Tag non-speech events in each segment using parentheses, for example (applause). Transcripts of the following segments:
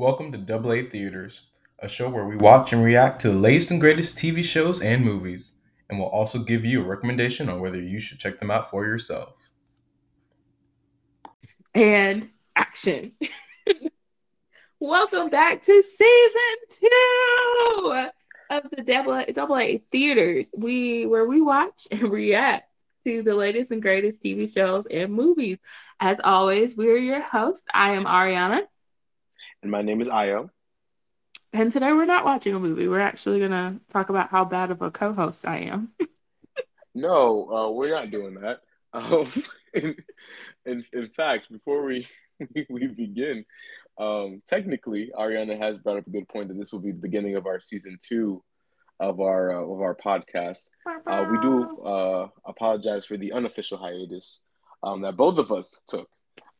Welcome to Double A Theaters, a show where we watch and react to the latest and greatest TV shows and movies, and we'll also give you a recommendation on whether you should check them out for yourself. And action. (laughs) Welcome back to season two of the Double A, Theaters, we where we watch and react to the latest and greatest TV shows and movies. As always, we are your hosts. I am Ariana. And my name is Ayo. And today we're not watching a movie. We're actually going to talk about how bad of a co host I am. (laughs) no, uh, we're not doing that. Um, (laughs) in, in, in, fact, before we, (laughs) we begin, um, technically, Ariana has brought up a good point that this will be the beginning of our season two of our uh, of our podcast. Uh, we do uh, apologize for the unofficial hiatus um, that both of us took.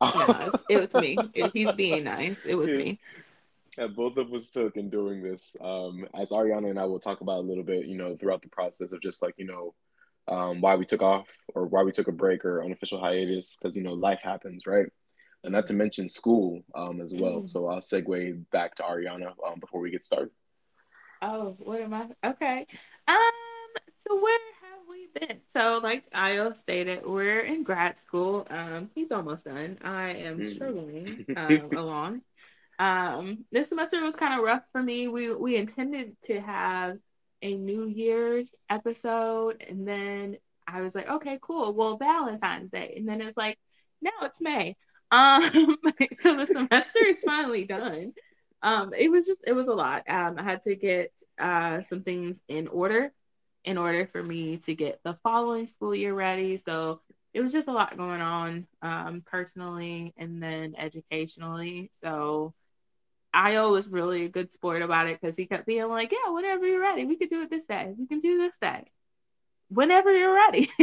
(laughs) it was me. he's being nice. It was me. That both of us took in doing this. Um, as Ariana and I will talk about a little bit, you know, throughout the process of just like you know, um, why we took off or why we took a break or unofficial hiatus because you know life happens, right? And not to mention school um, as well. Mm. So I'll segue back to Ariana um, before we get started. Oh, what am I? Okay. Um. So where we been? So, like Ayo stated, we're in grad school. Um, he's almost done. I am mm. struggling (laughs) um, along. Um, this semester was kind of rough for me. We we intended to have a New Year's episode, and then I was like, okay, cool. Well, Valentine's Day, and then it's like, now it's May. (laughs) Um, so the semester is finally done um, it was just it was a lot. Um, I had to get uh, some things in order in order for me to get the following school year ready. So it was just a lot going on um, personally and then educationally. So Ayo was really a good sport about it because he kept being like, "Yeah, whenever you're ready, we could do it this day. We can do this day. Whenever you're ready." (laughs)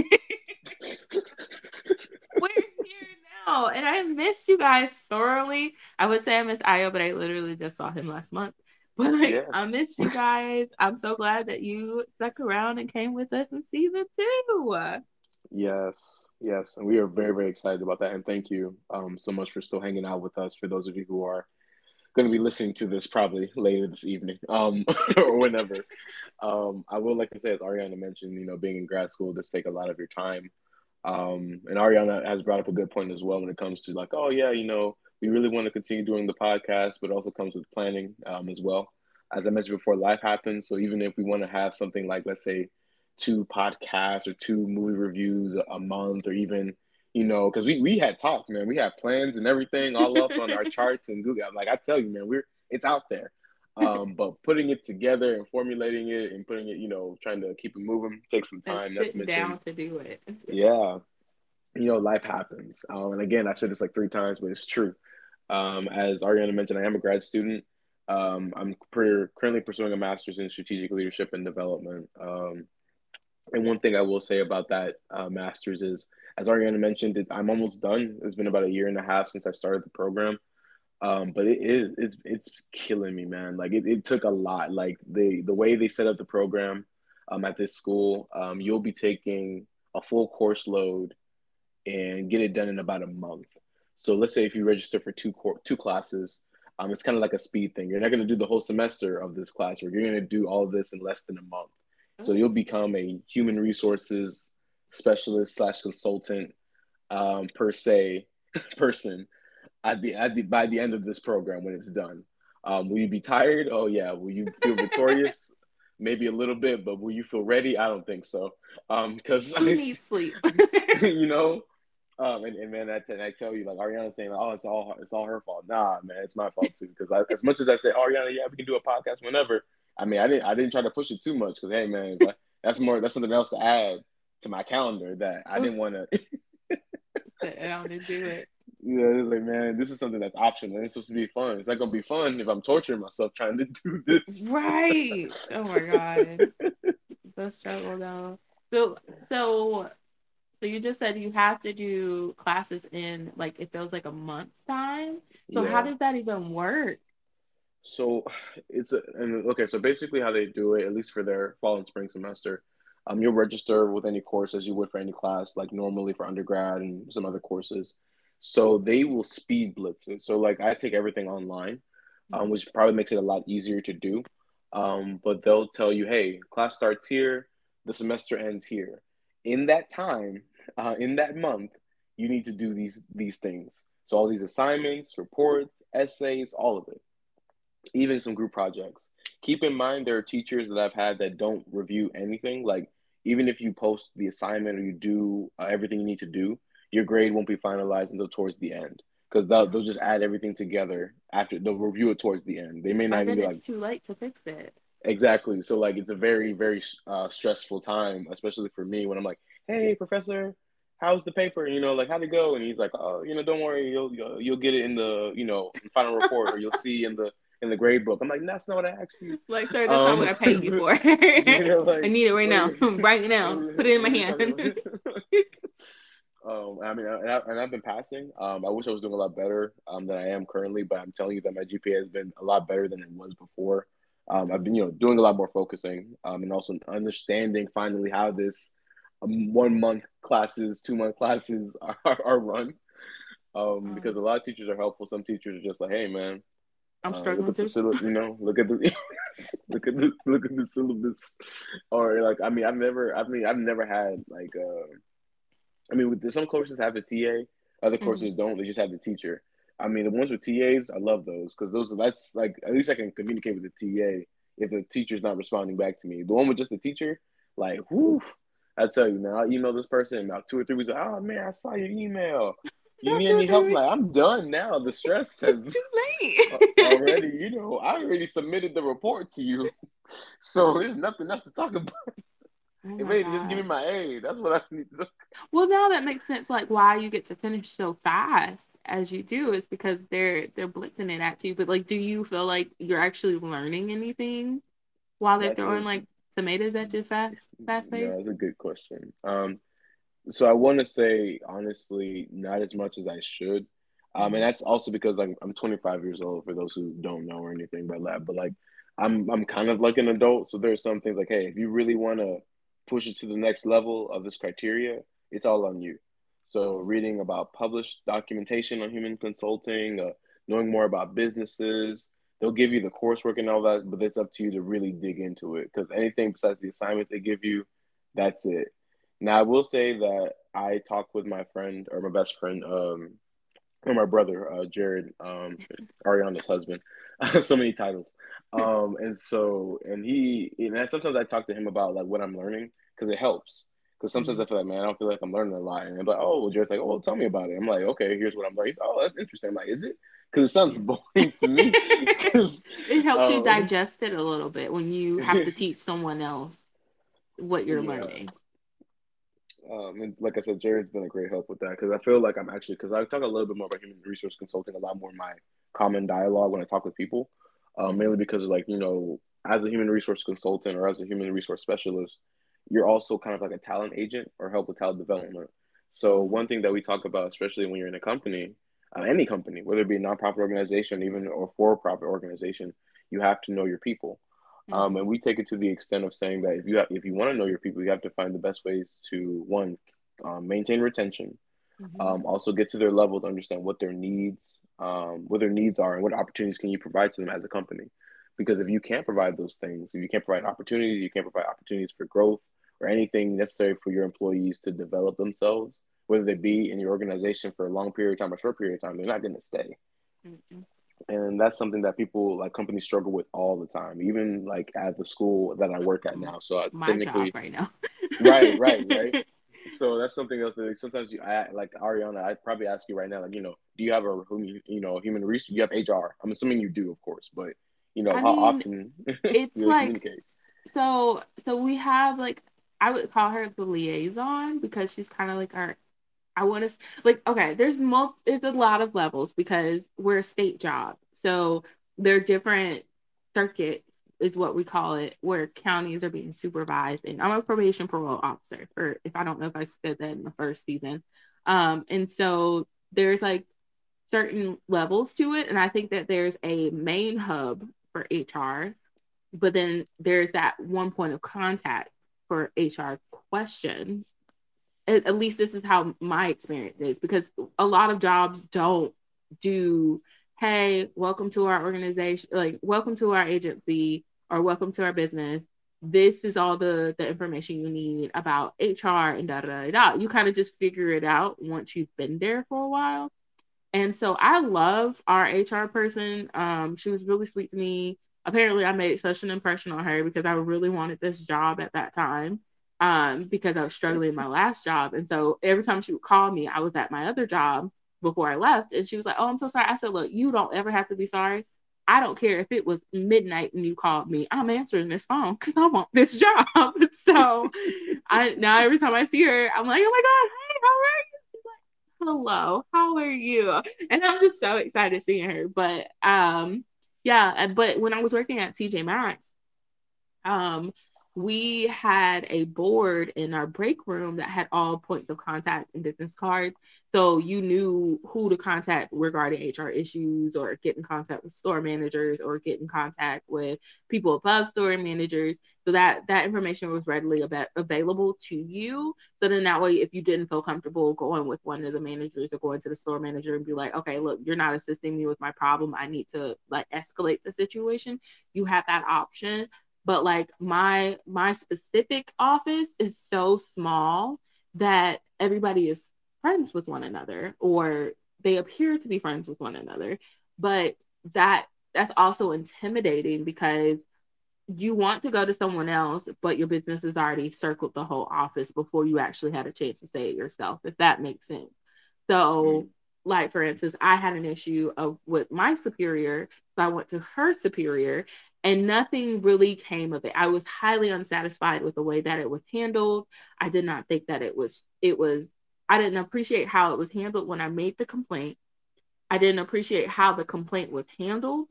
We're here know. And I missed you guys thoroughly. I would say I missed Ayo, but I literally just saw him last month. (laughs) But like, yes. I missed you guys. I'm so glad that you stuck around and came with us in season two. Yes, yes, and we are very, very excited about that. And thank you um, so much for still hanging out with us. For those of you who are going to be listening to this probably later this evening (laughs) um, (laughs) or whenever, um, I would like to say, as Ariana mentioned, you know, being in grad school does take a lot of your time. Um, and Ariana has brought up a good point as well when it comes to like, oh yeah, you know, we really want to continue doing the podcast, but it also comes with planning um, as well. As I mentioned before, life happens. So even if we want to have something like, let's say, two podcasts or two movie reviews a month, or even, you know, because we we had talked, man, we had plans and everything all up on our (laughs) charts and Google. Like I tell you, man, we're it's out there. Um, but putting it together and formulating it and putting it, you know, trying to keep it moving takes some time. That's down to do it. yeah, you know, life happens. Um, and again, I've said this like three times, but it's true. Um, as Ariana mentioned, I am a grad student. Um, I'm per- currently pursuing a master's in strategic leadership and development. Um, and one thing I will say about that uh, master's is, as Ariana mentioned, it, I'm almost done. It's been about a year and a half since I started the program. Um, but it is it's it's killing me, man. Like it, it took a lot. Like the the way they set up the program um, at this school, um, you'll be taking a full course load and get it done in about a month. So let's say if you register for two cor- two classes, um, it's kind of like a speed thing. You're not going to do the whole semester of this classwork. You're going to do all of this in less than a month. So you'll become a human resources specialist slash consultant um, per se (laughs) person at the, at the by the end of this program when it's done. Um, will you be tired? Oh yeah. Will you feel (laughs) victorious? Maybe a little bit, but will you feel ready? I don't think so. Um, because I need (laughs) sleep. you know, um, and, and man, that's and I tell you, like Ariana saying, oh, it's all it's all her fault. Nah, man, it's my fault too. Because as much as I say, Ariana, yeah, we can do a podcast whenever. I mean, I didn't I didn't try to push it too much because hey, man, that's more that's something else to add to my calendar that I didn't want to. I don't do it. Yeah, it's like, man, this is something that's optional. It's supposed to be fun. It's not gonna be fun if I'm torturing myself trying to do this. Right. Oh my god. (laughs) the struggle though. So so so you just said you have to do classes in like it feels like a month's time. So yeah. how does that even work? So it's a, and okay, so basically how they do it, at least for their fall and spring semester, um, you'll register with any course as you would for any class, like normally for undergrad and some other courses. So they will speed blitz it. So like I take everything online. um, which probably makes it a lot easier to do. Um, but they'll tell you, hey, class starts here, the semester ends here. In that time, uh, in that month, you need to do these these things. So all these assignments, reports, essays, all of it, even some group projects. Keep in mind there are teachers that I've had that don't review anything. Like even if you post the assignment or you do uh, everything you need to do, your grade won't be finalized until towards the end because they'll, they'll just add everything together after they'll review it towards the end. They may not even be like too late to fix it. Exactly. So like it's a very very uh, stressful time, especially for me when I'm like, hey professor, how's the paper? You know, like how'd it go? And he's like, oh, you know, don't worry, you'll you'll, you'll get it in the you know final report or you'll see in the in the grade book. I'm like, that's not what I asked you. Like, sir, that's not Um, what I paid you for. (laughs) you know, like, I need it right now, what are you- right now. (laughs) Put it in my what are you talking hand. (laughs) um, I mean, and, I, and I've been passing. Um, I wish I was doing a lot better um, than I am currently, but I'm telling you that my GPA has been a lot better than it was before. Um, I've been, you know, doing a lot more focusing um, and also understanding finally how this um, one month classes, two month classes (laughs) are, are run. Um, because a lot of teachers are helpful. Some teachers are just like, "Hey, man, I'm uh, struggling look at too. you know, (laughs) look at the (laughs) look at the look at the syllabus, or like I mean, I've never, I mean, I've never had like, uh, I mean, with some courses have a TA, other courses don't. They just have the teacher. I mean, the ones with TAs, I love those because those that's like at least I can communicate with the TA if the teacher's not responding back to me. The one with just the teacher, like, whoo, I tell you, man, I'll email this person about two or three weeks. Oh man, I saw your email. You need any help? Like, I'm done now. The stress has (laughs) already, you know, I already submitted the report to you. So there's nothing else to talk about. Oh If anything, just give me my A. That's what I need to Well, now that makes sense. Like why you get to finish so fast as you do is because they're they're blitzing it at you. But like, do you feel like you're actually learning anything while they're That's throwing it. like tomatoes at you fast fast Yeah, paced? that's a good question. Um, so I want to say honestly, not as much as I should. Um, and Mhm. that's also because I'm I'm 25 years old. For those who don't know or anything about that, but like I'm I'm kind of like an adult. So there's some things like, hey, if you really want to push it to the next level of this criteria, it's all on you. So reading about published documentation on human consulting, uh, knowing more about businesses, they'll give you the coursework and all that, but it's up to you to really dig into it. Because anything besides the assignments they give you, that's it. Now I will say that I talked with my friend or my best friend, um, or my brother, uh, Jared, um, Ariana's husband. (laughs) so many titles. Um, and so, and he, and sometimes I talk to him about like what I'm learning because it helps. Because sometimes I feel like, man, I don't feel like I'm learning a lot. And I'm like, oh, well, Jared's like, oh, tell me about it. I'm like, okay, here's what I'm learning. He's, oh, that's interesting. I'm like, is it? Because it sounds boring to me. (laughs) (laughs) It helps you um, digest it a little bit when you have to teach someone else what you're Yeah. learning. Um, and like I said, Jared's been a great help with that because I feel like I'm actually because I talk a little bit more about human resource consulting a lot more in my common dialogue when I talk with people, um, mainly because like you know, as a human resource consultant or as a human resource specialist, you're also kind of like a talent agent or help with talent development. So one thing that we talk about, especially when you're in a company, uh, any company, whether it be a nonprofit organization, even or for-profit organization, you have to know your people. Um, and we take it to the extent of saying that if you have, if you want to know your people, you have to find the best ways to one, um, maintain retention, Mhm. um, also get to their level to understand what their needs, um, what their needs are, and what opportunities can you provide to them as a company. Because if you can't provide those things, if you can't provide opportunities, you can't provide opportunities for growth or anything necessary for your employees to develop themselves, whether they be in your organization for a long period of time or short period of time, they're not going to stay Mhm. and that's something that people like companies struggle with all the time even like at the school that i work at now so I, My technically job right now. Right, right, right. (laughs) so that's something else that sometimes you I, like ariana i'd probably ask you right now like you know do you have a human you know human resource you have hr i'm assuming you do of course but you know I how mean, often (laughs) it's like- communicate So so we have like I would call her the liaison because she's kind of like our I want to like okay there's mul it's a lot of levels because we're a state job. So there are different circuits is what we call it where counties are being supervised. And I'm a probation parole officer or if I don't know if I said that in the first season. Um and so there's like certain levels to it and I think that there's a main hub for HR but then there's that one point of contact for HR questions. At, at least this is how my experience is because a lot of jobs don't do hey, welcome to our organization, like welcome to our agency or welcome to our business. This is all the the information you need about HR and da da da da. You kind of just figure it out once you've been there for a while. And so I love our HR person. Um, she was really sweet to me. Apparently, I made such an impression on her because I really wanted this job at that time. Um, because I was struggling in my last job. And so every time she would call me, I was at my other job before I left. And she was like, Oh, I'm so sorry. I said, Look, you don't ever have to be sorry. I don't care if it was midnight and you called me. I'm answering this phone because I want this job. (laughs) so I now every time I see her, I'm like, oh my God, hey, how are you? She's like, hello, how are you? And I'm just so excited seeing her. But um, yeah, but when I was working at TJ Maxx, um, we had a board in our break room that had all points of contact and business cards. So you knew who to contact regarding HR issues or get in contact with store managers or get in contact with people above store managers. So that that information was readily ab- available to you. So then that way, if you didn't feel comfortable going with one of the managers or going to the store manager and be like, okay, look, you're not assisting me with my problem. I need to like escalate the situation. You have that option but like my my specific office is so small that everybody is friends with one another or they appear to be friends with one another. But that that's also intimidating because you want to go to someone else but your business has already circled the whole office before you actually had a chance to say it yourself if that makes sense. So mm-hmm like for instance, I had an issue of with my superior, so I went to her superior, and nothing really came of it. I was highly unsatisfied with the way that it was handled. I did not think that it was it was I didn't appreciate how it was handled when I made the complaint. I didn't appreciate how the complaint was handled.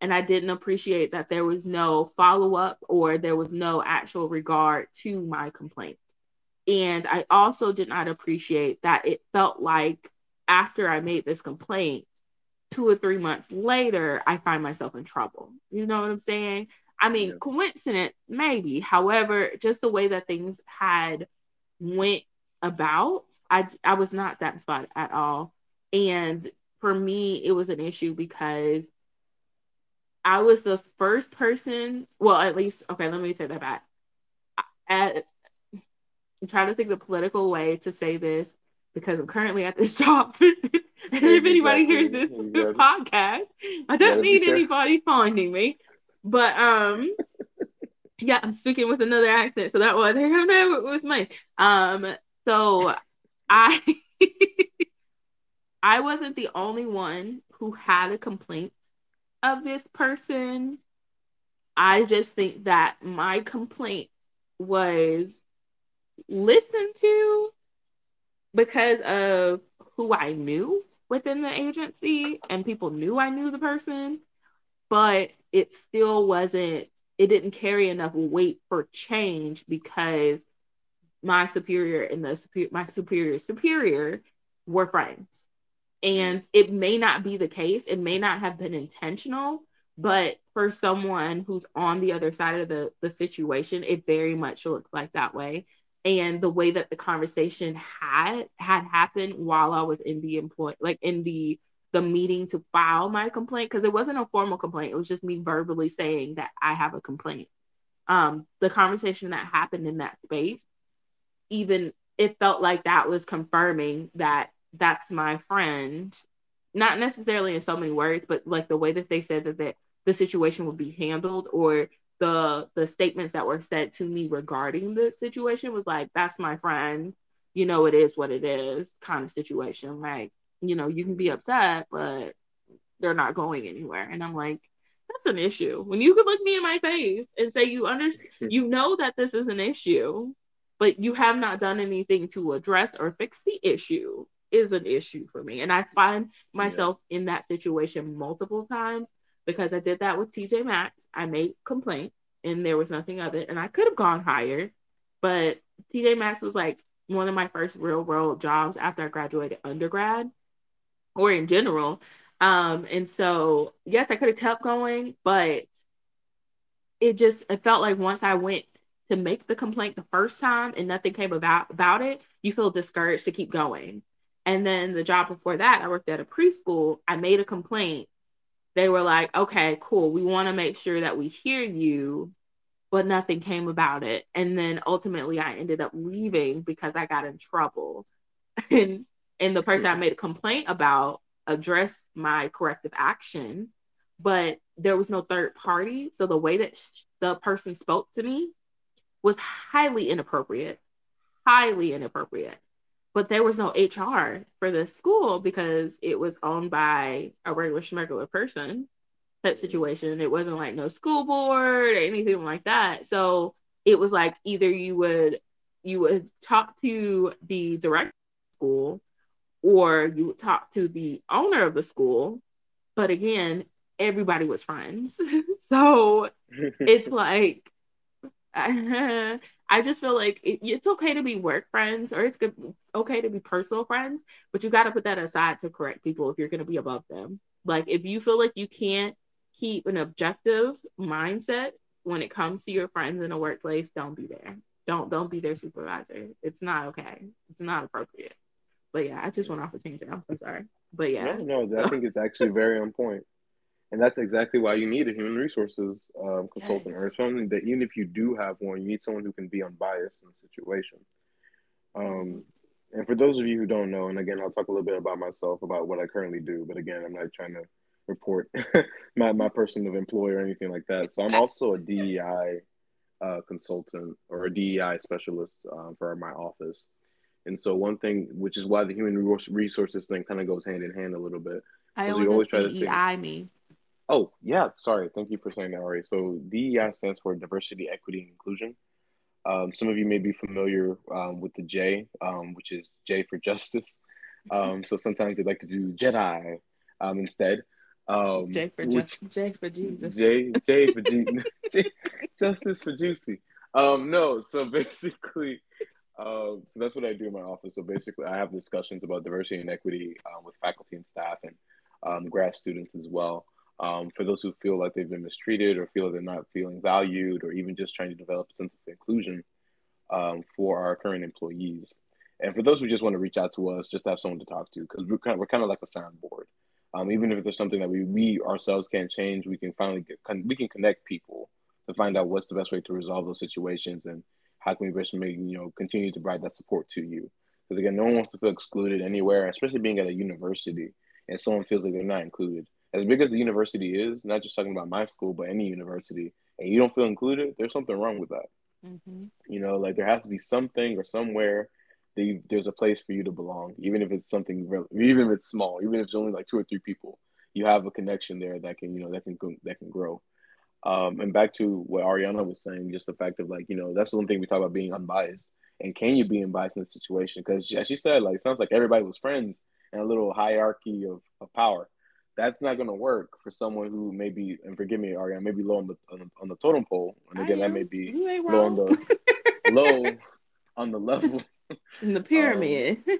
And I didn't appreciate that there was no follow up or there was no actual regard to my complaint. And I also did not appreciate that it felt like after I made this complaint, two or three months later, I find myself in trouble. You know what I'm saying? I mean, yeah. coincidence, maybe. However, just the way that things had went about, I, I was not satisfied at all. And for me, it was an issue because I was the first person, well, at least, okay, let me take that back. At, I'm trying to think the political way to say this because I'm currently at this (laughs) job. (laughs) and if anybody hears this podcast, I don't need anybody finding me. But um (laughs) yeah, I'm speaking with another accent, so that was I don't know it was me. Um so I I wasn't the only one who had a complaint of this person. I just think that my complaint was listened to because of who I knew within the agency and people knew I knew the person, but it still wasn't, it didn't carry enough weight for change because my superior and the my superior superior were friends. And it may not be the case, it may not have been intentional, but for someone who's on the other side of the, the situation, it very much looks like that way and the way that the conversation had had happened while I was in the employ like in the the meeting to file my complaint because it wasn't a formal complaint. It was just me verbally saying that I have a complaint. Um the conversation that happened in that space even it felt like that was confirming that that's my friend. Not necessarily in so many words but like the way that they said that, that the situation would be handled or the the statements that were said to me regarding the situation was like that's my friend. You know it is what it is kind of situation. Like you know you can be upset but they're not going anywhere. And i'm like that's an issue. When you could look me in my face and say you understand (laughs) you know that this is an issue but you have not done anything to address or fix the issue is an issue for me. And i find myself yeah. in that situation multiple times because I did that with TJ Maxx. I made complaint and there was nothing of it. And I could have gone higher, but TJ Maxx was like one of my first real world jobs after I graduated undergrad or in general. Um, and so yes, I could have kept going, but it just it felt like once I went to make the complaint the first time and nothing came about about it, you feel discouraged to keep going. And then the job before that, I worked at a preschool. I made a complaint they were like, okay, cool. We want to make sure that we hear you, but nothing came about it. And then ultimately, I ended up leaving because I got in trouble. (laughs) and and the person I made a complaint about addressed my corrective action, but there was no third party. So the way that sh- the person spoke to me was highly inappropriate, highly inappropriate. But there was no HR for the school because it was owned by a regular schmegular person type situation. It wasn't like no school board or anything like that. So it was like either you would you would talk to the director of the school or you would talk to the owner of the school. But again, everybody was friends. (laughs) so (laughs) it's like (laughs) I just feel like it, it's okay to be work friends or it's good, okay to be personal friends, but you got to put that aside to correct people if you're going to be above them. Like if you feel like you can't keep an objective mindset when it comes to your friends in a workplace, don't be there. Don't don't be their supervisor. It's not okay. It's not appropriate. But yeah, I just went off a tangent. I'm so sorry. But yeah. No, no, I think it's actually very on point. And that's exactly why you need a human resources um, consultant yes. or something that even if you do have one, you need someone who can be unbiased in the situation. Um, and for those of you who don't know, and again, I'll talk a little bit about myself, about what I currently do, but again, I'm not trying to report (laughs) my, my person of employer or anything like that. So I'm also a DEI uh, consultant or a DEI specialist um, for my office. And so one thing, which is why the human resources thing kind of goes hand in hand a little bit. I always, always try DEI to think, me. Oh yeah, sorry. Thank you for saying that, Ari. So DEI stands for diversity, equity, and inclusion. Um, some of you may be familiar um, with the J, um, which is J for justice. Um, so sometimes they like to do Jedi um, instead. Um, J for which, ju- J for Jesus. J J for G- (laughs) J, justice for juicy. no, so (laughs) basically, so that's what I do in my office. So basically, I have discussions about diversity and equity uh, with faculty and staff and grad students as well um, for those who feel like they've been mistreated or feel they're not feeling valued or even just trying to develop a sense of inclusion um, for our current employees. And for those who just want to reach out to us, just to have someone to talk to because we're kind of, we're kind of like a soundboard. Um, even if there's something that we, we ourselves can't change, we can finally get we can connect people to find out what's the best way to resolve those situations and how can we best make you know continue to provide that support to you. Because again, no one wants to feel excluded anywhere, especially being at a university and someone feels like they're not included as big as the university is, not just talking about my school, but any university, and you don't feel included, there's something wrong with that. Mm-hmm. You know, like there has to be something or somewhere that you, there's a place for you to belong, even if it's something, even if it's small, even if it's only like two or three people, you have a connection there that can, you know, that can that can grow. Um, and back to what Ariana was saying, just the fact of like, you know, that's the one thing we talk about being unbiased. And can you be unbiased in this situation? Because as she said, like, it sounds like everybody was friends and a little hierarchy of, of power that's not going to work for someone who maybe and forgive me Ariana maybe low on the on the, on the totem pole. And again that may be low on the low on the level. (laughs) In the pyramid. Um,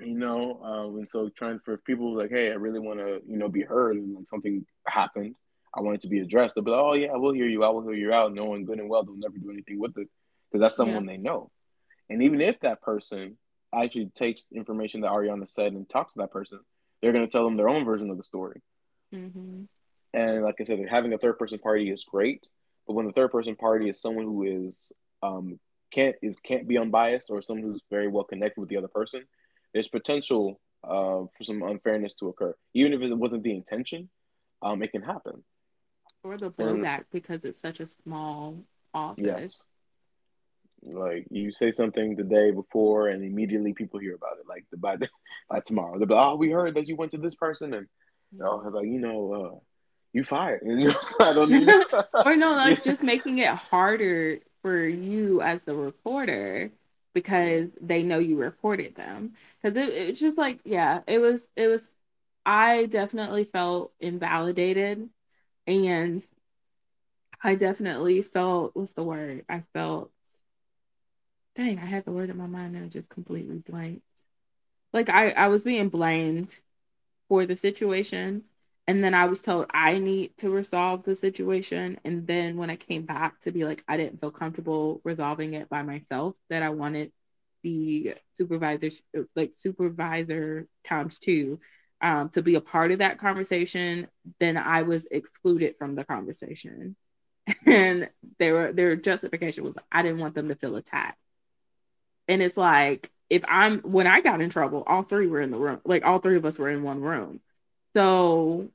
you know um, and so trying for people like hey I really want to you know be heard and like something happened I want it to be addressed. They'll be like oh yeah I will hear you. I will hear you out knowing good and well they'll never do anything with it because that's someone yeah. they know. And even if that person actually takes information that Ariana said and talks to that person they're going to tell them their own version of the story. Mm-hmm. And like I said, having a third person party is great, but when the third person party is someone who is um, can't is can't be unbiased or someone who's very well connected with the other person, there's potential uh, for some unfairness to occur. Even if it wasn't the intention, um, it can happen. Or the blowback because it's such a small office. Yes. Like you say something the day before, and immediately people hear about it. Like the, by the, (laughs) by tomorrow, they'll be, "Oh, we heard that you went to this person," and they'll have like, you know, uh, you fired. (laughs) I don't (laughs) know. or no, like just making it harder for you as the reporter because they know you reported them. Because it, it's just like, yeah, it was, it was. I definitely felt invalidated, and I definitely felt what's the word? I felt dang, I had the word in my mind and it just completely blanked. Like I, I was being blamed for the situation. And then I was told I need to resolve the situation. And then when I came back to be like, I didn't feel comfortable resolving it by myself, that I wanted the supervisor, like supervisor times two. um, to be a part of that conversation, then I was excluded from the conversation. (laughs) And their their justification was I didn't want them to feel attacked. And it's like if I'm when I got in trouble, all three were in the room. Like all three of us were in one room. So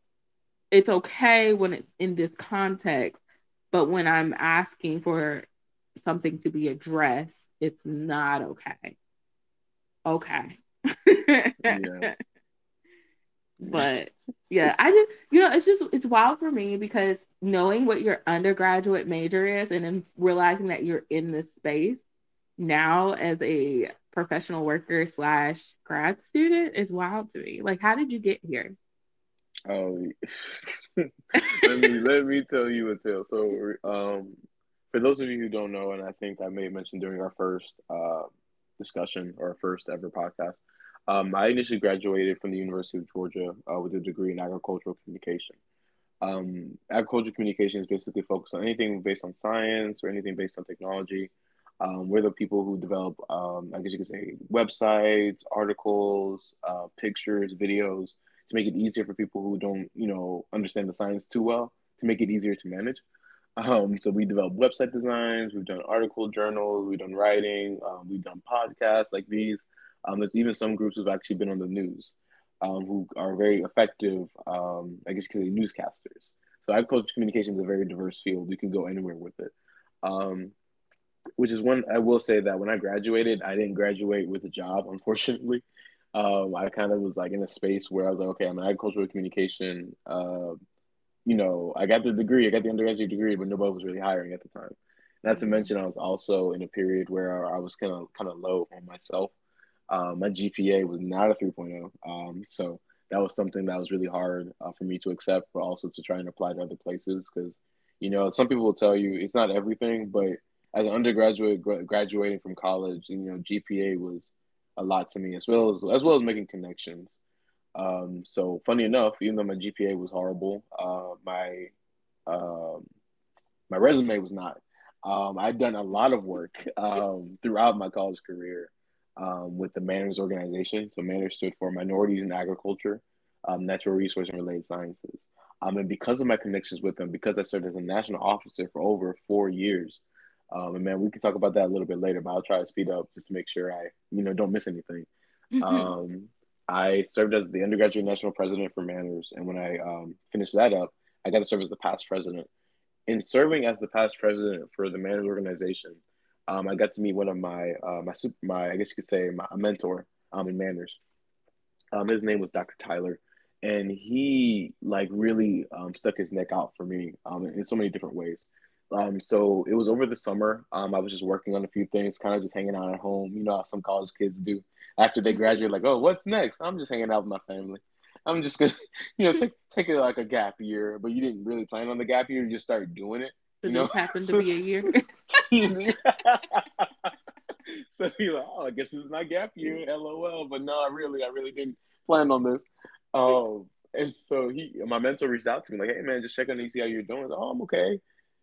it's okay when it's in this context, but when I'm asking for something to be addressed, it's not okay. Okay. yeah. (laughs) But yeah, I just you know it's just it's wild for me because knowing what your undergraduate major is and then realizing that you're in this space now as a professional worker slash grad student is wild to me. Like, how did you get here? Oh, (laughs) let me let me tell you a tale. So, um, for those of you who don't know, and I think I may have mentioned during our first uh, discussion or first ever podcast, um, I initially graduated from the University of Georgia uh, with a degree in agricultural communication. Um, agricultural communication is basically focused on anything based on science or anything based on technology. Um, we're the people who develop, um, I guess you could say, websites, articles, uh, pictures, videos to make it easier for people who don't, you know, understand the science too well to make it easier to manage. Um, so we develop website designs, we've done article journals, we've done writing, um, we've done podcasts like these. Um, there's even some groups who've actually been on the news um, who are very effective, I guess you could say newscasters. So agriculture communication is a very diverse field. You can go anywhere with it. Um, which is one I will say that when I graduated, I didn't graduate with a job, (laughs) unfortunately. Um, I kind of was like in a space where I was like, okay, I'm an agricultural communication. Uh, you know, I got the degree, I got the undergraduate degree, but nobody was really hiring at the time. Not to mention, I was also in a period where I was kind of kind of low on myself. Um, my GPA was not a 3.0, um, so that was something that was really hard uh, for me to accept, but also to try and apply to other places because, you know, some people will tell you it's not everything, but as an undergraduate graduating from college, you know, GPA was a lot to me as well as as well as making connections. Um, so funny enough, even though my GPA was horrible, uh, my um, my resume was not. Um, I'd done a lot of work um, throughout my college career um, with the MANRRS organization. So MANRRS stood for Minorities in Agriculture, um, Natural Resource and Related Sciences. And because of my connections with them, because I served as a national officer for over four years, um, and man, we can talk about that a little bit later, but I'll try to speed up just to make sure I, you know, don't miss anything. Mm-hmm. Um, I served as the undergraduate national president for MANRRS, and when I um, finished that up, I got to serve as the past president. In serving as the past president for the MANRRS organization, um, I got to meet one of my uh, my my I guess you could say my mentor um, in MANRRS. Um, his name was Dr. Tyler, and he like really um, stuck his neck out for me um, in so many different ways. Um, so it was over the summer. Um, I was just working on a few things, kind of just hanging out at home. You know how some college kids do after they graduate, like, oh, what's next? I'm just hanging out with my family. I'm just gonna, (laughs) you know, take take it like a gap year, but you didn't really plan on the gap year. You just started doing it. You know? just happened to (laughs) be a year. (laughs) so you're like, oh, I guess this is my gap year, lol. But no, I really, I really didn't plan on this. Um, and so he, my mentor reached out to me like, hey man, just check on you, see how you're doing. Like, oh, I'm okay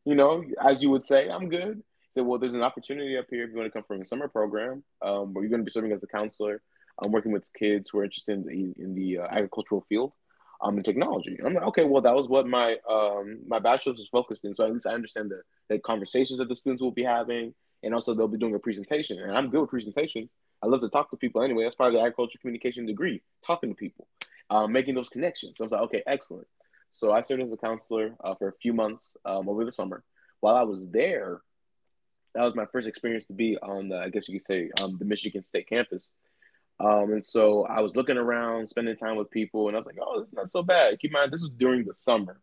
you know, as you would say, I'm good. Said, well, there's an opportunity up here if you want to come from a summer program, um, where you're going to be serving as a counselor. I'm working with kids who are interested in the, in the uh, agricultural field, um, and technology. I'm like, okay, well, that was what my um my bachelor's was focused in. So at least I understand the, the conversations that the students will be having, and also they'll be doing a presentation. And I'm good with presentations. I love to talk to people anyway. That's part of the agriculture communication degree, talking to people, um, making those connections. So I was like, okay, excellent. So I served as a counselor uh, for a few months um, over the summer. While I was there, that was my first experience to be on the, I guess you could say, um, the Michigan State campus. Um, and so I was looking around, spending time with people, and I was like, oh, this is not so bad. Keep in mind, this was during the summer.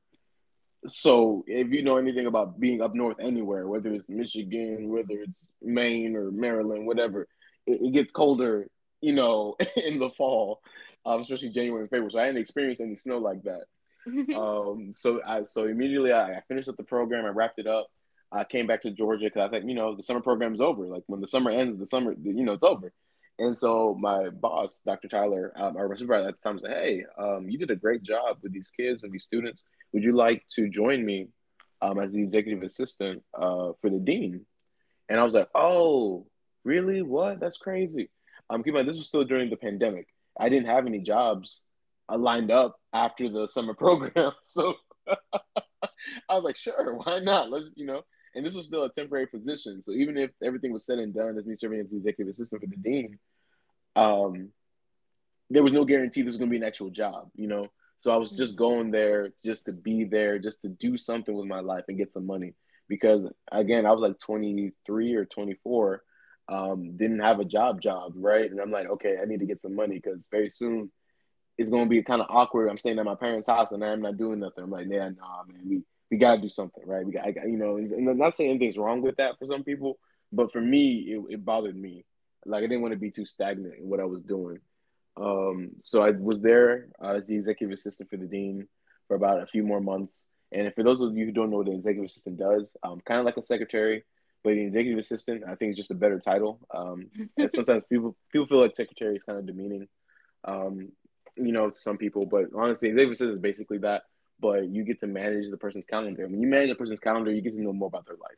So if you know anything about being up north anywhere, whether it's Michigan, whether it's Maine or Maryland, whatever, it, it gets colder, you know, (laughs) in the fall, um, especially January and February. So I hadn't experienced any snow like that. (laughs) um, so I so immediately I, I, finished up the program. I wrapped it up. I came back to Georgia because I think you know the summer program is over. Like when the summer ends, the summer you know it's over. And so my boss, Dr. Tyler, um, our supervisor at the time, said, "Hey, um, you did a great job with these kids and these students. Would you like to join me um, as the executive assistant uh, for the dean?" And I was like, "Oh, really? What? That's crazy." Um, keep in mind, this was still during the pandemic. I didn't have any jobs uh, lined up after the summer (laughs) program. So (laughs) I was like, sure, why not? Let's, you know, and this was still a temporary position. So even if everything was said and done as me serving as the executive assistant for the dean, um, there was no guarantee this was going to be an actual job, you know? So I was just going there just to be there, just to do something with my life and get some money. Because again, I was like 23 or 24, um, didn't have a job job, right? And I'm like, okay, I need to get some money because very soon it's gonna be kind of awkward. I'm staying at my parents' house and I'm not doing nothing. I'm like, yeah, nah, man, we we gotta do something, right? We got, got you know, and I'm not saying anything's wrong with that for some people, but for me, it, it bothered me. Like I didn't want to be too stagnant in what I was doing. Um, so I was there uh, as the executive assistant for the dean for about a few more months. And for those of you who don't know what the executive assistant does, um, kind of like a secretary, but the executive assistant, I think, is just a better title. Um, and (laughs) sometimes people people feel like secretary is kind of demeaning, um, you know, to some people. But honestly, executive assistant is basically that. But you get to manage the person's calendar. When you manage a person's calendar, you get to know more about their life.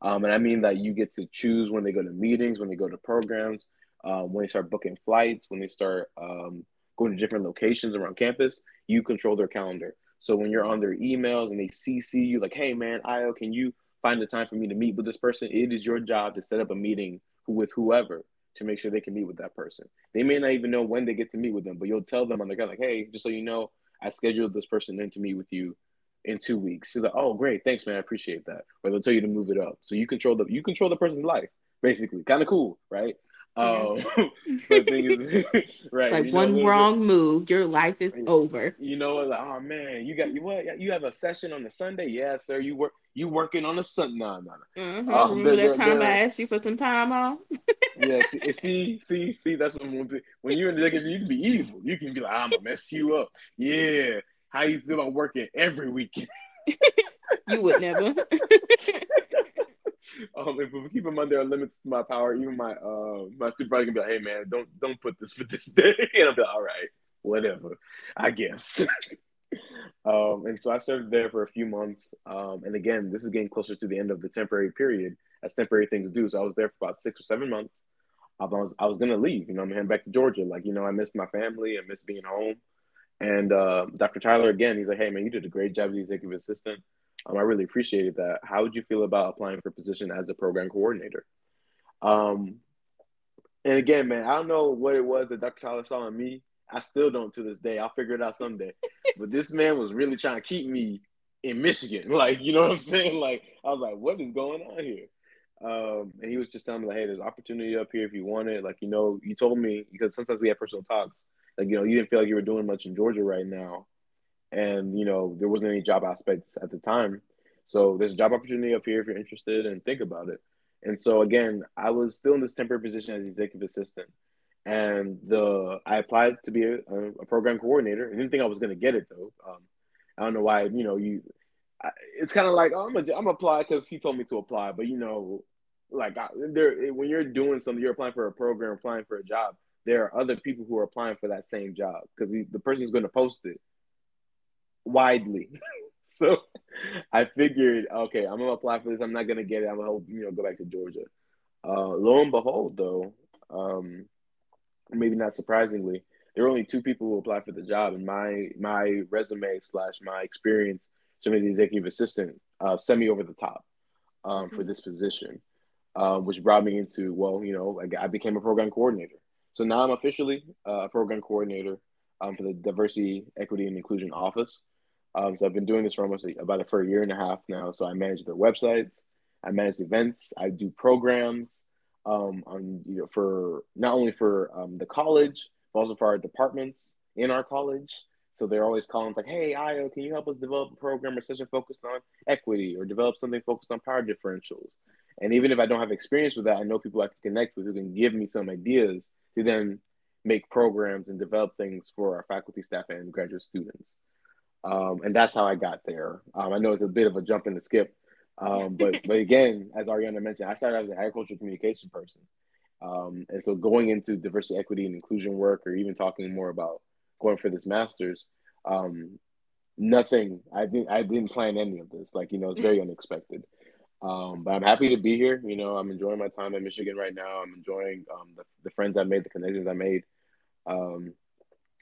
Um, and I mean that you get to choose when they go to meetings, when they go to programs, uh, when they start booking flights, when they start um, going to different locations around campus, you control their calendar. So when you're on their emails and they CC you, like, hey man, Ayo, can you find the time for me to meet with this person? It is your job to set up a meeting with whoever to make sure they can meet with that person. They may not even know when they get to meet with them, but you'll tell them on the guy, like, hey, just so you know, I scheduled this person in to meet with you in two weeks. So like, oh great, thanks man, I appreciate that. Or they'll tell you to move it up. So you control the you control the person's life, basically. Kind of cool, right? Um, (laughs) but thing is, (laughs) right? Like one know, wrong move, your life is over. You know, like oh man, you got you what? You have a session on the Sunday? Yes, sir. You work. You working on a Sunday? No, no, no. Mm-hmm. Um, Remember that time I asked you for some time off? (laughs) yeah. See, see, see, see. That's when when you're in the you can be evil. You can be like, I'm gonna mess you up. Yeah. How you feel about working every weekend? you would never. Um, if we keep there are limits to my power, even my uh my supervisor can be like, "Hey man, don't don't put this for this (laughs) day," and I'll be like, "All right, whatever, I guess." (laughs) um, and so I served there for a few months, um, and again, this is getting closer to the end of the temporary period, as temporary things do. So I was there for about six or seven months. I was I was gonna leave, you know, I'm heading back to Georgia. Like, you know, I missed my family, I miss being home. And uh, Dr. Tyler again, he's like, "Hey man, you did a great job as executive assistant." Um, I really appreciated that. How would you feel about applying for a position as a program coordinator? Um, and again, man, I don't know what it was that Dr. Tyler saw in me. I still don't to this day. I'll figure it out someday. but this man was really trying to keep me in Michigan. (laughs) Like, you know what I'm saying? Like, I was like, what is going on here? Um, and he was just telling me, like, hey, there's opportunity up here if you want it. Like, you know, you told me because sometimes we have personal talks. Like, you know, you didn't feel like you were doing much in Georgia right now and you know there wasn't any job aspects at the time. So there's a job opportunity up here if you're interested and think about it. And so again i was still in this temporary position as executive assistant. And the i applied to be a, a program coordinator. I didn't think i was going to get it though. Um, i don't know why you know you I, it's kind of like oh, i'm i'm apply because he told me to apply. But you know like I, there when you're doing something you're applying for a program applying for a job there are other people who are applying for that same job because the person's going to post it widely. (laughs) so I figured, okay, I'm gonna apply for this. I'm not gonna get it. I'm gonna you know go back to Georgia. Uh, lo and behold, though, um, maybe not surprisingly, there were only two people who applied for the job, and my my resume slash my experience, some of the executive assistant, uh, sent me over the top um, for this position, uh, which brought me into well, you know, I became a program coordinator. So now I'm officially uh, a program coordinator um, for the Diversity, Equity, and Inclusion Office. Um, so I've been doing this for almost a, about a, for a year and a half now. So I manage their websites, I manage events, I do programs um, on you know for not only for um, the college but also for our departments in our college. So they're always calling like, "Hey, Ayo, can you help us develop a program or session focused on equity or develop something focused on power differentials?" And even if I don't have experience with that, I know people I can connect with who can give me some ideas to then make programs and develop things for our faculty, staff, and graduate students. Um, and that's how I got there. Um, I know it's a bit of a jump and a skip, um, but (laughs) but again, as Ariana mentioned, I started as an agricultural communication person, um, and so going into diversity, equity, and inclusion work, or even talking more about going for this master's, um, nothing. I didn't I didn't plan any of this. Like you know, it's very unexpected. Um, but I'm happy to be here. You know, I'm enjoying my time in Michigan right now. I'm enjoying the, the friends I made, the connections I made.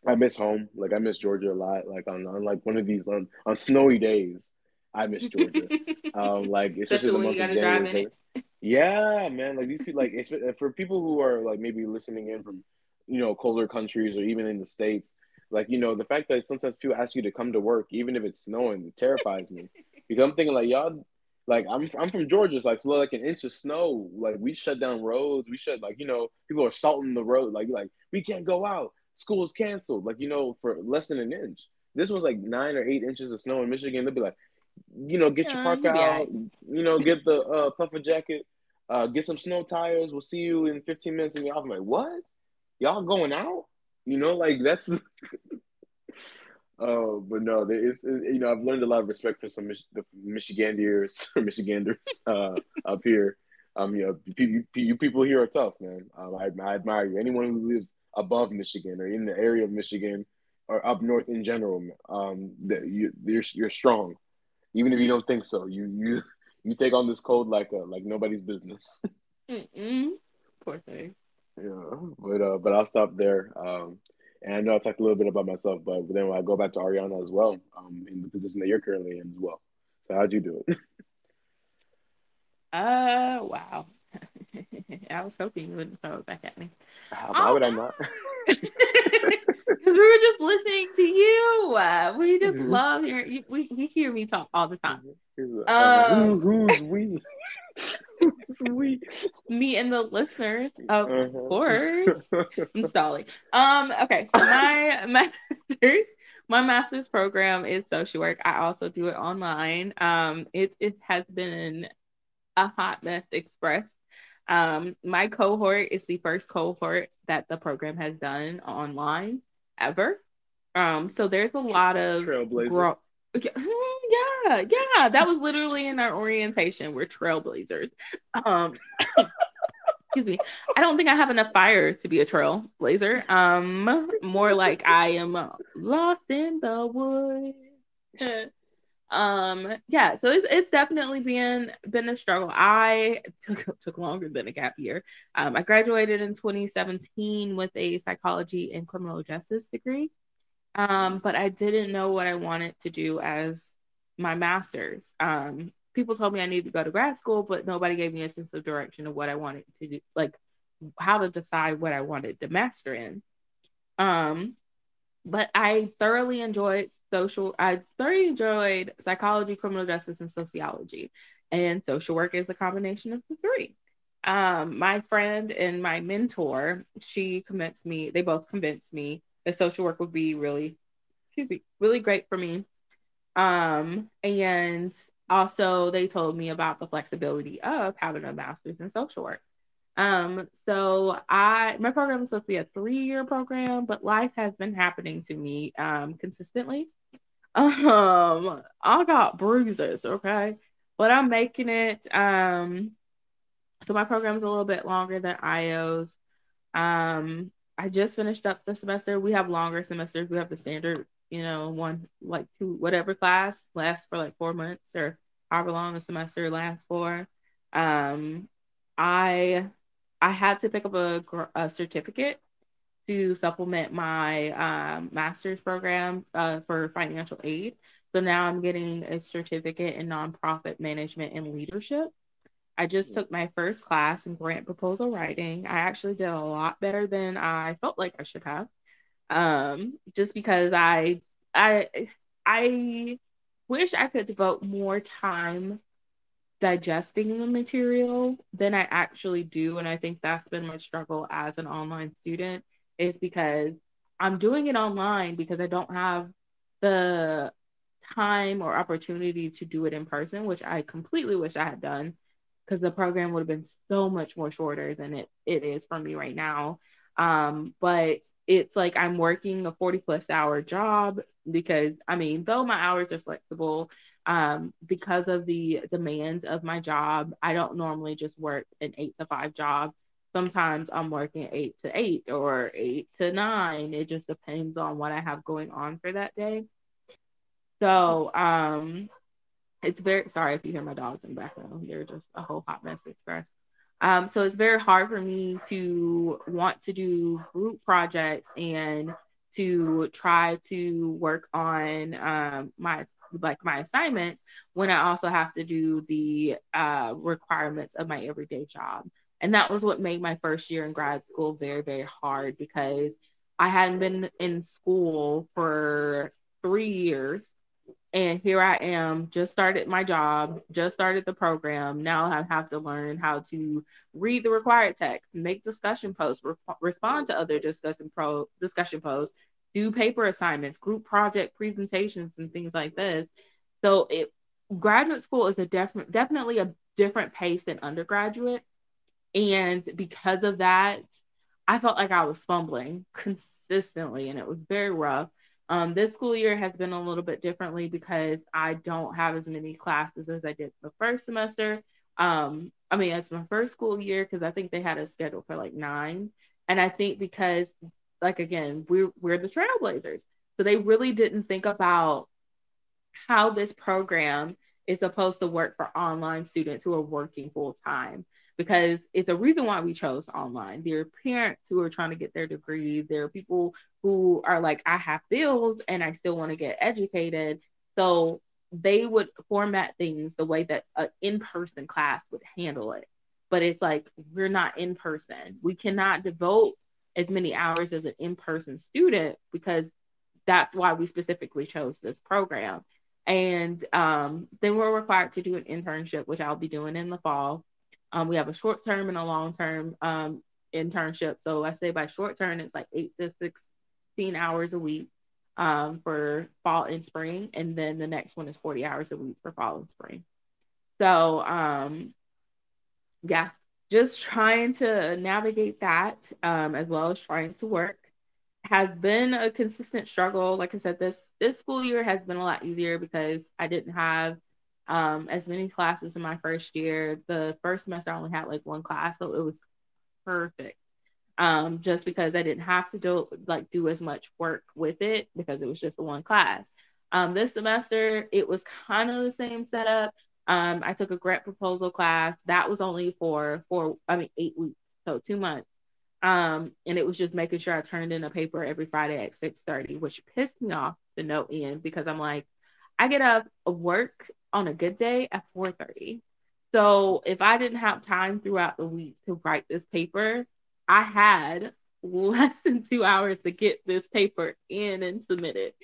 Um, I miss home. Like I miss Georgia a lot. Like on, on like one of these on, on snowy days, I miss Georgia. (laughs) um, like especially, especially the month of January. Yeah, man. Like these people, like for people who are like maybe listening in from, you know, colder countries or even in the states, like you know, the fact that sometimes people ask you to come to work even if it's snowing it terrifies me (laughs) because I'm thinking like y'all, like I'm I'm from Georgia, so like so like an inch of snow, like we shut down roads, we shut like you know people are salting the road, like like we can't go out, school's canceled, like you know for less than an inch. This was like nine or eight inches of snow in Michigan. They'll be like, you know, get your parka out, you know, get the uh, puffer jacket, uh, get some snow tires. We'll see you in 15 minutes. And y'all like, what? Y'all going out? You know, like that's. (laughs) Oh, but no, there is. You know, I've learned a lot of respect for some Mich- the Michiganders, (laughs) Michiganders uh, up here. Um, you know, you, you, people here are tough, man. Um, I, I admire you. Anyone who lives above Michigan or in the area of Michigan or up north in general, um, that you you're you're strong even if you don't think so. You you you take on this code like a like nobody's business. (laughs) Mm-mm. Poor thing. Yeah, but uh, but I'll stop there. Um, and I know I talked a little bit about myself, but then when I go back to Ariana as well, um, in the position that you're currently in as well. So how'd you do it? (laughs) Uh, wow. (laughs) I was hoping you wouldn't throw it back at me. Uh, why would I not? Because (laughs) we were just listening to you. Uh, we just mm-hmm. love hearing you. We, we hear me talk all the time. Um, who's we? (laughs) we? Me and the listeners, of uh-huh. course. I'm stalling. Um. Okay. So my master's, my master's program is social work. I also do it online. Um. It it has been a hot mess express. Um. My cohort is the first cohort that the program has done online ever. Um, so there's a lot of trailblazer. Gro- (laughs) yeah, yeah, that was literally in our orientation. We're trailblazers. Um, (coughs) excuse me. I don't think I have enough fire to be a trailblazer. Um, more like I am lost in the woods. (laughs) um, yeah. So it's it's definitely been been a struggle. I took (laughs) took longer than a gap year. Um, I graduated in 2017 with a psychology and criminal justice degree. Um, but I didn't know what I wanted to do as my master's. Um, people told me I needed to go to grad school, but nobody gave me a sense of direction of what I wanted to do, like how to decide what I wanted to master in. Um, but I thoroughly enjoyed social, I thoroughly enjoyed psychology, criminal justice, and sociology. And social work is a combination of the three. Um, my friend and my mentor, she convinced me, they both convinced me that social work would be really, excuse me, really great for me. Um, and also they told me about the flexibility of having a master's in social work. Um, so I my program is supposed to be a three-year program, but life has been happening to me um consistently. (laughs) Um, I got bruises, okay, but I'm making it. Um, so my program is a little bit longer than Ayo's. Um, I just finished up the semester. We have longer semesters. We have the standard, you know, one like two whatever class lasts for like four months or however long a semester lasts for. Um, I I had to pick up a, a certificate to supplement my um, master's program uh, for financial aid. So now I'm getting a certificate in nonprofit management and leadership. I just took my first class in grant proposal writing. I actually did a lot better than I felt like I should have. Um, just because I I I wish I could devote more time digesting the material than I actually do. And I think that's been my struggle as an online student is because I'm doing it online because I don't have the time or opportunity to do it in person, which I completely wish I had done because the program would have been so much more shorter than it, it is for me right now. Um, but it's like I'm working a 40 plus hour job because I mean, though my hours are flexible, um, because of the demands of my job, I don't normally just work an eight to five job. Sometimes I'm working eight to eight or eight to nine. It just depends on what I have going on for that day. So, um, it's very sorry if you hear my dogs in the background. They're just a whole hot mess express. Um, so it's very hard for me to want to do group projects and to try to work on um, my like my assignment when I also have to do the uh, requirements of my everyday job. And that was what made my first year in grad school very, very hard because I hadn't been in school for three years. And here I am, just started my job, just started the program. Now I have to learn how to read the required text, make discussion posts, re- respond to other discussion pro discussion posts, do paper assignments, group project presentations, and things like this. So it graduate school is a definite definitely a different pace than undergraduate. And because of that, I felt like I was fumbling consistently and it was very rough. Um, this school year has been a little bit differently because I don't have as many classes as I did the first semester. Um, I mean, it's my first school year because I think they had a schedule for like nine. And I think because, like, again, we're, we're the trailblazers. So they really didn't think about how this program is supposed to work for online students who are working full time because it's a reason why we chose online. There are parents who are trying to get their degree. There are people who are like, I have bills and I still want to get educated. So they would format things the way that an in person class would handle it. But it's like, we're not in person. We cannot devote as many hours as an in person student because that's why we specifically chose this program. And um, then we're required to do an internship, which I'll be doing in the fall. Um, we have a short term and a long term um, internship. So I say by short term, it's like eight to 16 hours a week um, for fall and spring. And then the next one is 40 hours a week for fall and spring. So, um, yeah, just trying to navigate that um, as well as trying to work has been a consistent struggle. Like I said, this this school year has been a lot easier because I didn't have um, as many classes in my first year. The first semester I only had like one class, so it was perfect. Um, just because I didn't have to do like do as much work with it because it was just the one class. Um, this semester it was kind of the same setup. Um, I took a grant proposal class that was only for for I mean eight weeks, so two months. Um, and it was just making sure I turned in a paper every Friday at 6:30, which pissed me off the no end because I'm like, I get up work on a good day at 4:30. So if I didn't have time throughout the week to write this paper, I had (laughs) less than two hours to get this paper in and submitted.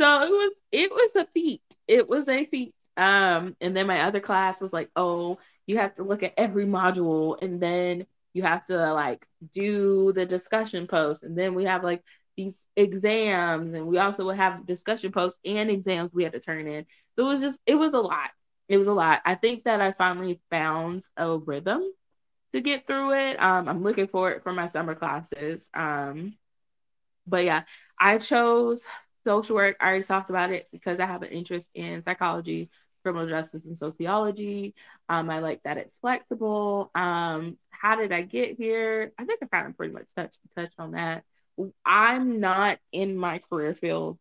So it was it was a feat. It was a feat. Um, and then my other class was like, oh, you have to look at every module and then you have to like do the discussion post and then we have like these exams and we also would have discussion posts and exams we had to turn in. So it was just it was a lot. It was a lot. I think that i finally found a rhythm to get through it. Um, i'm looking forward for my summer classes. Um, but yeah i chose social work. I already talked about it because i have an interest in psychology criminal justice and sociology um, i like that it's flexible um, how did I get here? I think I kind of pretty much touched on that. I'm not in my career field.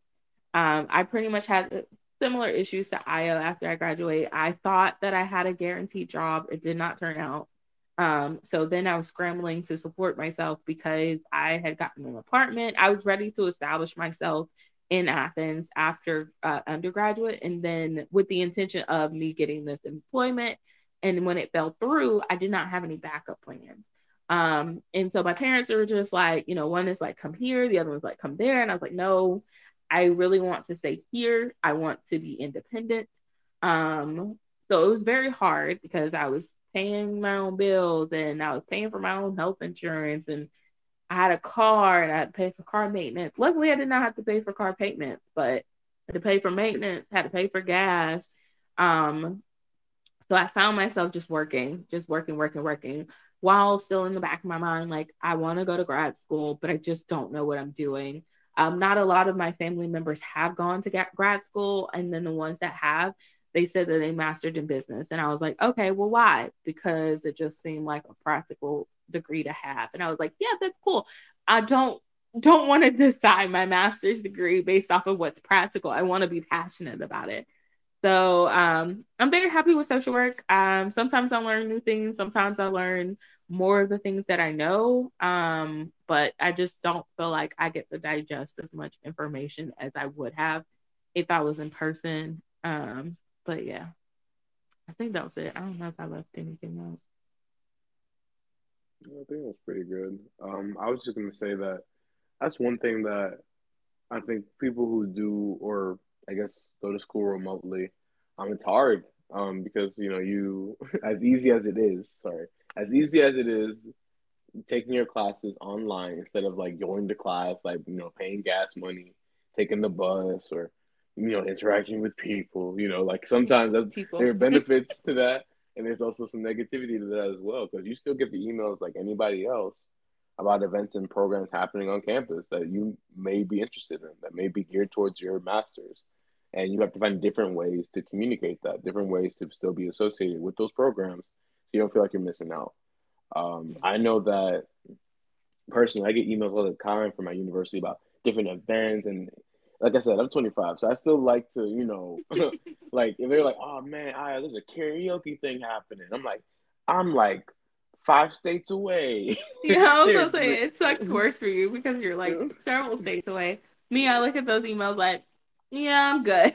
Um, I pretty much had similar issues to Ayo after I graduated. I thought that I had a guaranteed job. It did not turn out. Um, so then I was scrambling to support myself because I had gotten an apartment. I was ready to establish myself in Athens after uh, undergraduate, and then with the intention of me getting this employment and when it fell through, I did not have any backup plans. Um, and so my parents were just like, you know, one is like, come here, the other one's like, come there. And I was like, no, I really want to stay here. I want to be independent. Um, so it was very hard because I was paying my own bills and I was paying for my own health insurance and I had a car and I had to pay for car maintenance. Luckily, I did not have to pay for car maintenance, but had to pay for maintenance, had to pay for gas. Um, so I found myself just working, just working, working, working, while still in the back of my mind, like, I want to go to grad school, but I just don't know what I'm doing. Um, not a lot of my family members have gone to grad school. And then the ones that have, they said that they mastered in business. And I was like, okay, well, why? Because it just seemed like a practical degree to have. And I was like, yeah, that's cool. I don't don't want to decide my master's degree based off of what's practical. I want to be passionate about it. So um, I'm very happy with social work. Um, sometimes I learn new things. Sometimes I learn more of the things that I know. Um, but I just don't feel like I get to digest as much information as I would have if I was in person. Um, but yeah, I think that was it. I don't know if I left anything else. I think it was pretty good. Um, I was just gonna say that that's one thing that I think people who do or I guess go to school remotely, um, it's hard. Um, because you know you (laughs) as easy as it is, sorry, as easy as it is taking your classes online instead of like going to class, like you know, paying gas money, taking the bus, or you know, interacting with people. You know, like sometimes there are benefits to that, and there's also some negativity to that as well because you still get the emails like anybody else about events and programs happening on campus that you may be interested in that may be geared towards your masters. And you have to find different ways to communicate that different ways to still be associated with those programs so you don't feel like you're missing out. Um, i know that personally i get emails all the time from my university about different events and like I said, I'm 25, so I still like to, you know, (laughs) (laughs) like if they're like, "Oh man, I, there's a karaoke thing happening," I'm like, I'm like five states away. (laughs) Yeah, I was gonna say it sucks worse for you because you're like several states away. Me, I look at those emails like, yeah, I'm good.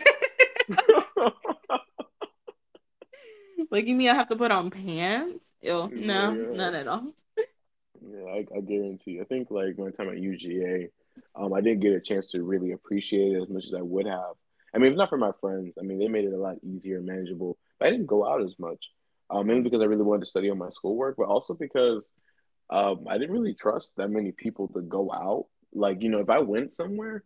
like you mean I have to put on pants? Ew, no, yeah. none at all. Yeah, I, I guarantee. I think like one time at UGA, um, I didn't get a chance to really appreciate it as much as I would have. I mean, if not for my friends, I mean, they made it a lot easier and manageable. But I didn't go out as much, um, mainly because I really wanted to study on my schoolwork, but also because um, I didn't really trust that many people to go out. Like, you know, if I went somewhere,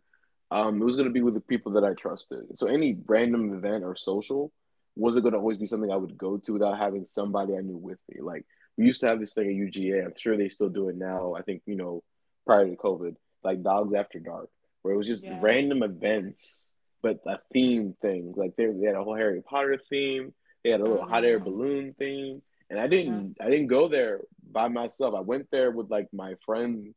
um, it was going to be with the people that I trusted. So any random event or social wasn't going to always be something I would go to without having somebody I knew with me. Like, we used to have this thing at UGA. I'm sure they still do it now. I think, you know, prior to COVID like Dawgs After Dark, where it was just yeah. random events, but a theme thing. Like they, they had a whole Harry Potter theme. They had a little oh, hot air balloon theme, and I didn't yeah. I didn't go there by myself. I went there with like my friend.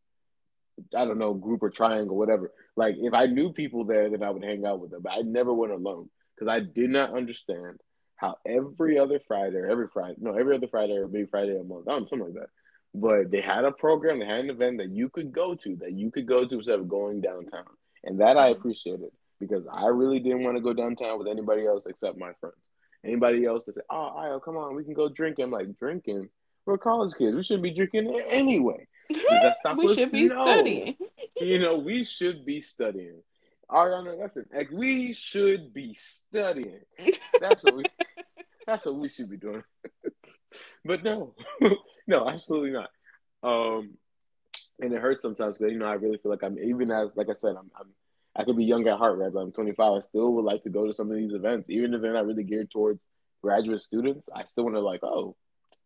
I don't know, group or triangle, whatever. Like if I knew people there, then I would hang out with them. But I never went alone because I did not understand how every other Friday, or every Friday, no, every other Friday or maybe Friday a month, um, something like that but they had a program, they had an event that you could go to, that you could go to instead of going downtown. And that I mm-hmm. appreciated because I really didn't want to go downtown with anybody else except my friends. Anybody else that said, Oh, Ayo, come on, we can go drinking. I'm like, drinking? We're college kids. We shouldn't be drinking anyway. Does that stop (laughs) we us? should be no. studying. (laughs) you know, we should be studying. Ariana, that's it. Like, we should be studying. That's what we (laughs) that's what we should be doing. But no, (laughs) no, absolutely not. Um, and it hurts sometimes because you know I really feel like I'm even as like I said I'm, I'm I could be young at heart, right? But I'm 25. I still would like to go to some of these events, even if they're not really geared towards graduate students. I still want to like, oh,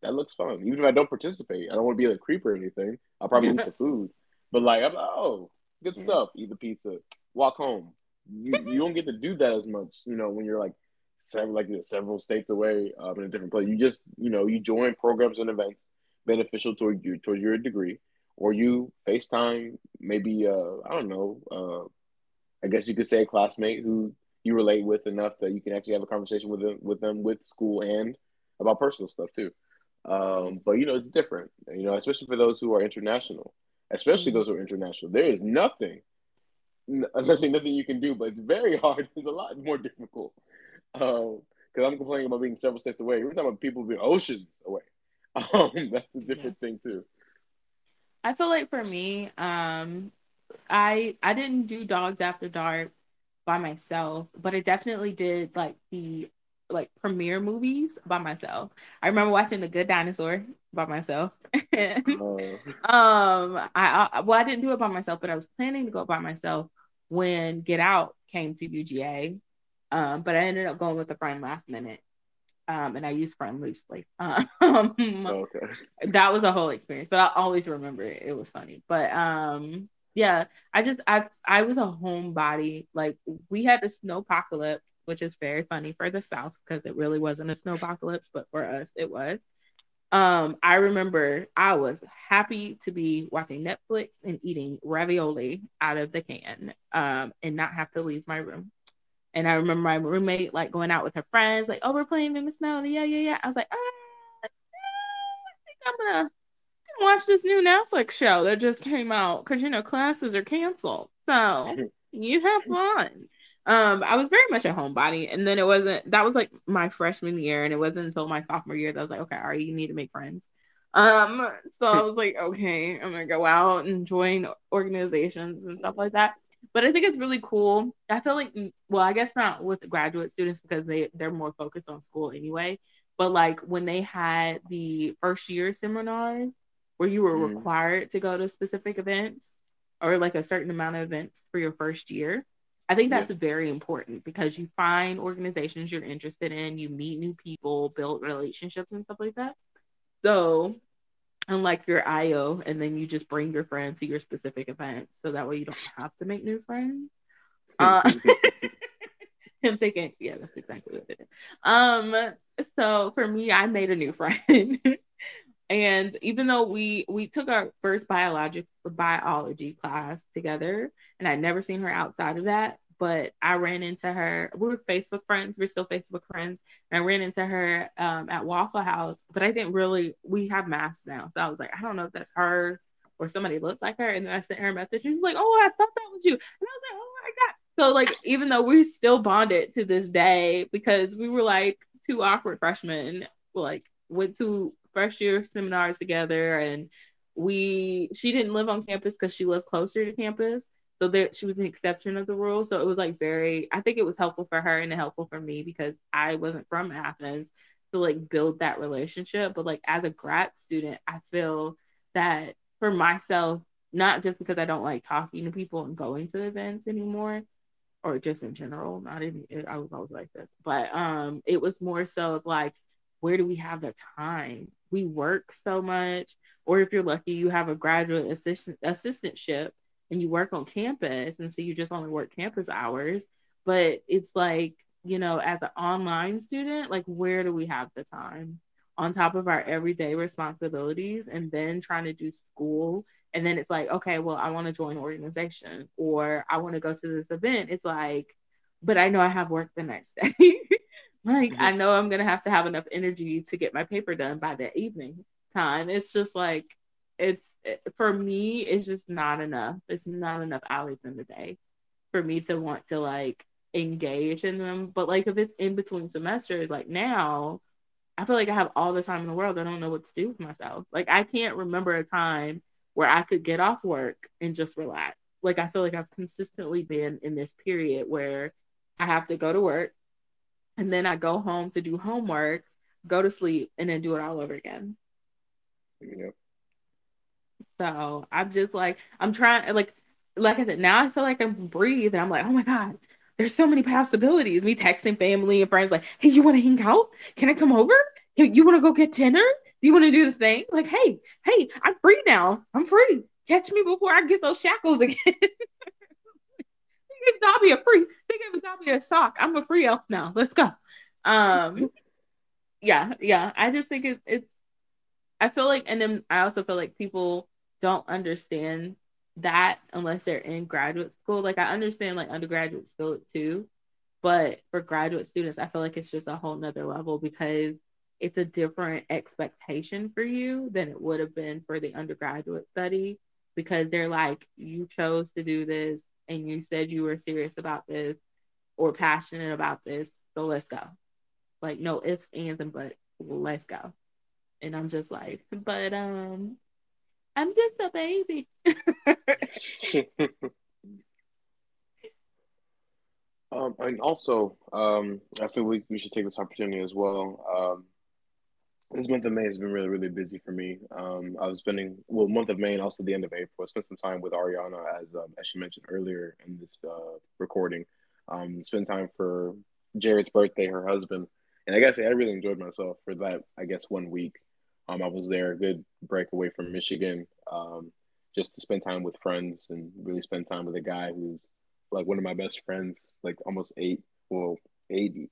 that looks fun. Even if I don't participate, I don't want to be a creep or anything. I'll probably eat the (laughs) food, but like, I'm oh, good stuff. Eat the pizza, walk home. You you don't get to do that as much, you know, when you're like several like several states away um, in a different place. You just you know you join programs and events beneficial toward you toward your degree, or you FaceTime maybe uh, I don't know uh, I guess you could say a classmate who you relate with enough that you can actually have a conversation with them with them with school and about personal stuff too. Um, but you know it's different, you know, especially for those who are international, especially mm-hmm. those who are international. There is nothing, unless (laughs) there's nothing you can do, but it's very hard. It's a lot more difficult because um, I'm complaining about being several states away. We're talking about people being oceans away. (laughs) Um, that's a different yeah. thing too. I feel like for me, um, I I didn't do Dawgs After Dark by myself, but I definitely did like the like premiere movies by myself. I remember watching The Good Dinosaur by myself. (laughs) oh. Um, I, I well, I didn't do it by myself, but I was planning to go by myself when Get Out came to UGA. Um, but I ended up going with a friend last minute. Um, and I used friend loosely. (laughs) Um, oh, okay. That was a whole experience, but I always remember it. It was funny. But um, yeah, I just I I was a homebody. Like we had the snowpocalypse, which is very funny for the South because it really wasn't a snowpocalypse, but for us it was. Um, I remember I was happy to be watching Netflix and eating ravioli out of the can, um, and not have to leave my room And I remember my roommate like going out with her friends, like, oh, we're playing in the snow. Yeah, yeah, yeah. I was like, ah, I think I'm gonna watch this new Netflix show that just came out because you know classes are canceled. So (laughs) you have fun. Um, I was very much a homebody, and then it wasn't that was like my freshman year, and it wasn't until my sophomore year that I was like, okay, all right, you need to make friends. Um, so I was like, okay, I'm gonna go out and join organizations and stuff like that. But I think it's really cool. I feel like, well, I guess not with graduate students because they they're more focused on school anyway. But like when they had the first year seminars where you were mm. required to go to specific events or like a certain amount of events for your first year. I think that's yeah. very important because you find organizations you're interested in, you meet new people, build relationships and stuff like that. So, unlike your Ayo, and then you just bring your friends to your specific events, so that way you don't have to make new friends. (laughs) Uh, (laughs) I'm thinking, yeah, that's exactly what it is. Um, so for me, I made a new friend. (laughs) And even though we we took our first biologic biology class together, and I'd never seen her outside of that, but I ran into her. We were Facebook friends. We're still Facebook friends. And I ran into her um, at Waffle House, but I didn't really. We have masks now, so I was like, I don't know if that's her or somebody looks like her. And then I sent her a message. She was like, Oh, I thought that was you. And I was like, Oh my god. So like, even though we still bonded to this day because we were like two awkward freshmen, like went to first year seminars together and we she didn't live on campus because she lived closer to campus so there she was an exception of the rule. So it was like very i think it was helpful for her and helpful for me because i wasn't from athens to like build that relationship. But like as a grad student i feel that for myself not just because i don't like talking to people and going to events anymore or just in general not even i was always like this but um it was more so like where do we have the time? We work so much, or if you're lucky, you have a graduate assistant assistantship and you work on campus, and so you just only work campus hours. But it's like, you know, as an online student, like where do we have the time on top of our everyday responsibilities and then trying to do school? And then it's like, okay, well, I want to join an organization or I want to go to this event. It's like, but I know I have work the next (laughs) day. Like mm-hmm. I know I'm gonna have to have enough energy to get my paper done by the evening time. It's just like it's it, for me. It's just not enough. It's not enough hours in the day for me to want to like engage in them. But like if it's in between semesters, like now, I feel like I have all the time in the world. I don't know what to do with myself. Like I can't remember a time where I could get off work and just relax. Like I feel like I've consistently been in this period where I have to go to work, and then I go home to do homework, go to sleep, and then do it all over again. Yep. So I'm just like I'm trying like like I said, now I feel like I'm breathing. I'm like, oh my God, there's so many possibilities. Me texting family and friends like, hey, you want to hang out? Can I come over? You want to go get dinner? Do you want to do this thing? Like, hey, hey, I'm free now. I'm free. Catch me before I get those shackles (laughs) again. give Dobby a free. They gave Dobby a sock. I'm a free elf now. Let's go. Um, (laughs) yeah, yeah. I just think it's it's. I feel like, and then I also feel like people don't understand that unless they're in graduate school. Like I understand like undergraduates feel it too, but for graduate students, I feel like it's just a whole nother level because it's a different expectation for you than it would have been for the undergraduate study because they're like, you chose to do this and you said you were serious about this or passionate about this, so let's go. Like no ifs, ands, and but let's go. And I'm just like, but um, I'm just a baby. (laughs) um, and also, um, I feel we, we should take this opportunity as well. Um, this month of May has been really, really busy for me. Um, I was spending well, month of May and also the end of April. I spent some time with Ariana, as um, as she mentioned earlier in this uh, recording. Um, spend time for Jared's birthday, her husband, and I guess I really enjoyed myself for that. I guess one week. Um, I was there, a good break away from Michigan, um, just to spend time with friends and really spend time with a guy who's like one of my best friends, like almost eight, well, eighty.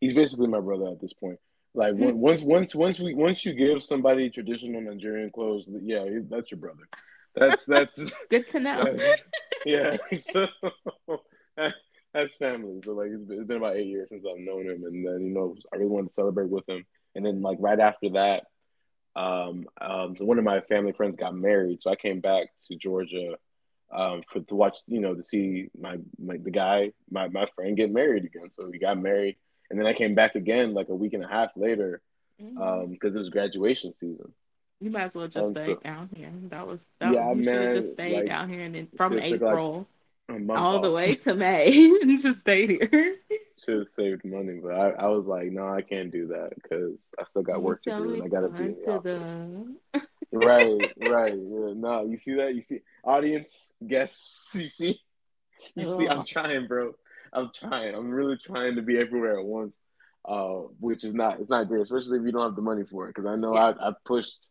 He's basically my brother at this point. Like once once once we once you give somebody traditional Nigerian clothes, yeah, that's your brother. That's that's (laughs) good to know. (laughs) yeah. So (laughs) that's family. So like it's been about eight years since I've known him, and then you know I really wanted to celebrate with him. And then like right after that, um, um, so one of my family friends got married, so I came back to Georgia um, for to watch, you know, to see my, my the guy, my my friend get married again. So we got married, and then I came back again like a week and a half later because mm-hmm. um, it was graduation season. You might as well just stay so, down here. That was that yeah, was, you man. Just stayed like, down here, and then from April like all off. the way to (laughs) May, (laughs) and just stayed here. Should have saved money, but I, I was like, no, I can't do that because I still got work to do, and I gotta be in the office. right, right. Yeah, no, you see that? You see, audience, guests, (laughs) you see, you see, I'm trying, bro. I'm trying. I'm really trying to be everywhere at once, uh, which is not it's not great, especially if you don't have the money for it. Because I know yeah. I, I pushed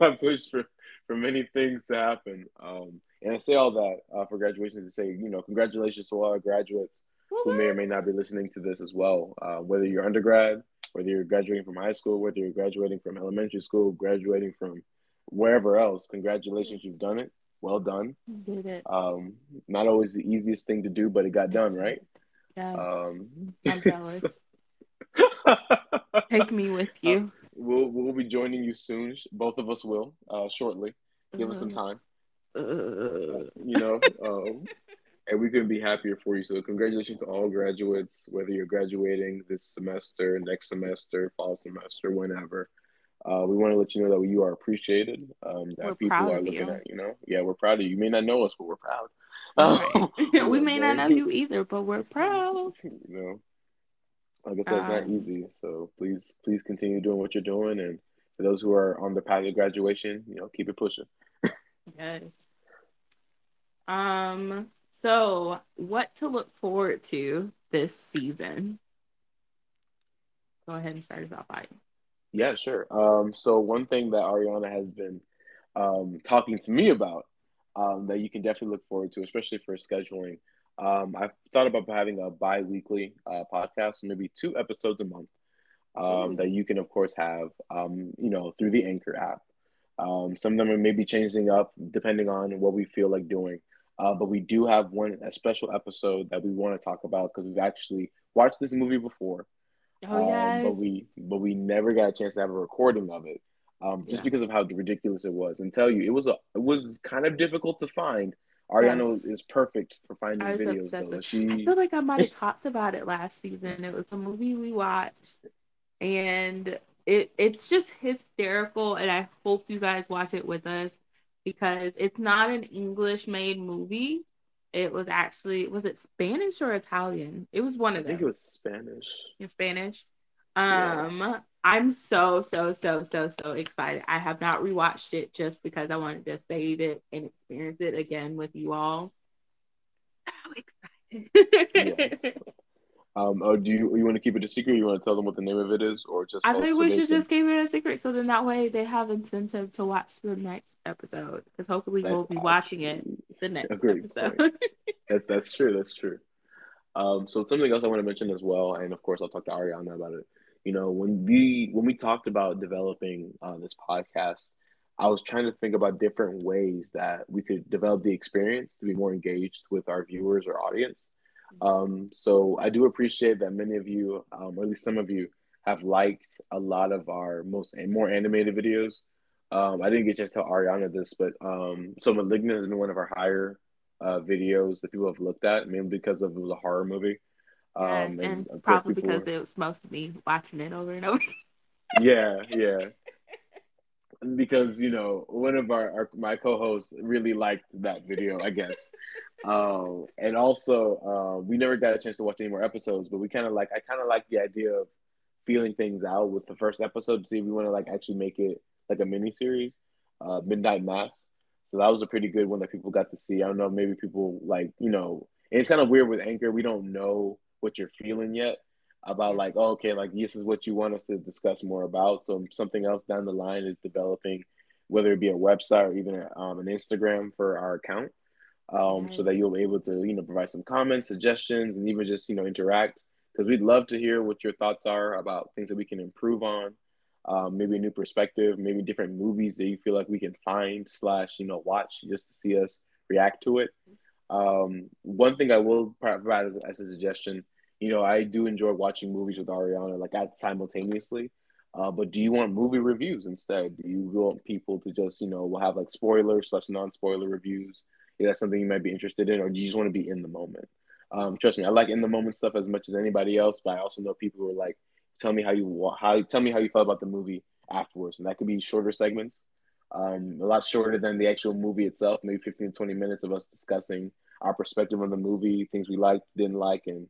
I pushed for for many things to happen. Um, and I say all that uh, for graduation to say, you know, congratulations to all our graduates who may or may not be listening to this as well. Uh, whether you're undergrad, whether you're graduating from high school, whether you're graduating from elementary school, graduating from wherever else, congratulations, you've done it. Well done. Did it. Um, not always the easiest thing to do, but it got done, right? Yes. Um, I'm jealous. (laughs) Take me with (laughs) you. Uh, we'll we'll be joining you soon. Both of us will uh, shortly. Give uh, us some uh-huh. time. Uh, you know, um, and we couldn't be happier for you. So congratulations to all graduates, whether you're graduating this semester, next semester, fall semester, whenever. Uh, we want to let you know that you are appreciated. Um, that we're people are looking you. at you know. Yeah, we're proud of you. You may not know us, but we're proud. Right. (laughs) (laughs) we may not know you either, but we're proud. (laughs) You know, like I said, it's not um, easy. So please, please continue doing what you're doing, and for those who are on the path of graduation, you know, keep it pushing. yes. Um. So, what to look forward to this season? Go ahead and start us off, by. Yeah, sure. Um, so one thing that Ariana has been um, talking to me about um, that you can definitely look forward to, especially for scheduling. Um, I've thought about having a bi-weekly uh, podcast, maybe two episodes a month, um, that you can, of course, have, um, you know, through the Anchor app. Um, some of them are maybe changing up depending on what we feel like doing. Uh, but we do have one a special episode that we want to talk about because we've actually watched this movie before. Oh yeah. Um, but we but we never got a chance to have a recording of it. Um, just yeah. because of how ridiculous it was. And tell you, it was a it was kind of difficult to find. Ariana yes. is perfect for finding videos though. She I feel like I might have talked about it last season. It was a movie we watched and it it's just hysterical and I hope you guys watch it with us because it's not an English made movie. It was actually was it Spanish or Italian? It was one of them. I think it was Spanish. In Spanish. Um yeah. I'm so so so so so excited. I have not rewatched it just because I wanted to save it and experience it again with you all. So excited. (laughs) yes. Um, oh, do you you want to keep it a secret? you want to tell them what the name of it is, or just? I think we should can... just keep it a secret, so then that way they have incentive to watch the next episode, because hopefully that's we'll be watching it the next (laughs) episode. that's that's true. That's true. Um, so something else I want to mention as well, and of course I'll talk to Ariana about it. You know, when we when we talked about developing uh, this podcast, I was trying to think about different ways that we could develop the experience to be more engaged with our viewers or audience. Um, so I do appreciate that many of you, um, or at least some of you, have liked a lot of our most more animated videos. Um, I didn't get to tell Ariana this, but um, so Malignant has been one of our higher uh, videos that people have looked at, mainly because of it was a horror movie. Um, and, and, and probably because were... it was most of me watching it over and over. yeah, yeah. Because you know one of our, our my co-hosts really liked that video, I guess. um, and also, uh, we never got a chance to watch any more episodes, but we kind of like I kind of like the idea of feeling things out with the first episode to see if we want to like actually make it like a mini series, uh, Midnight Mass. So that was a pretty good one that people got to see. I don't know, maybe people like you know, it's kind of weird with Anchor. We don't know what you're feeling yet about like oh, okay, like this is what you want us to discuss more about. So something else down the line is developing, whether it be a website or even um, an Instagram for our account um, so that you'll be able to you know provide some comments, suggestions, and even just you know interact because we'd love to hear what your thoughts are about things that we can improve on. Um, maybe a new perspective, maybe different movies that you feel like we can find slash you know watch just to see us react to it. Um, one thing I will provide as, as, a suggestion, you know, I do enjoy watching movies with Ariana like at simultaneously. Uh, but do you want movie reviews instead? Do you want people to just, you know, we'll have like spoilers slash non-spoiler reviews? Is that something you might be interested in, or do you just want to be in the moment? Um, trust me, I like in the moment stuff as much as anybody else, but I also know people who are like, tell me how you how tell me how you felt about the movie afterwards, and that could be shorter segments, um, a lot shorter than the actual movie itself, maybe 15 to 20 minutes of us discussing our perspective on the movie, things we liked, didn't like, and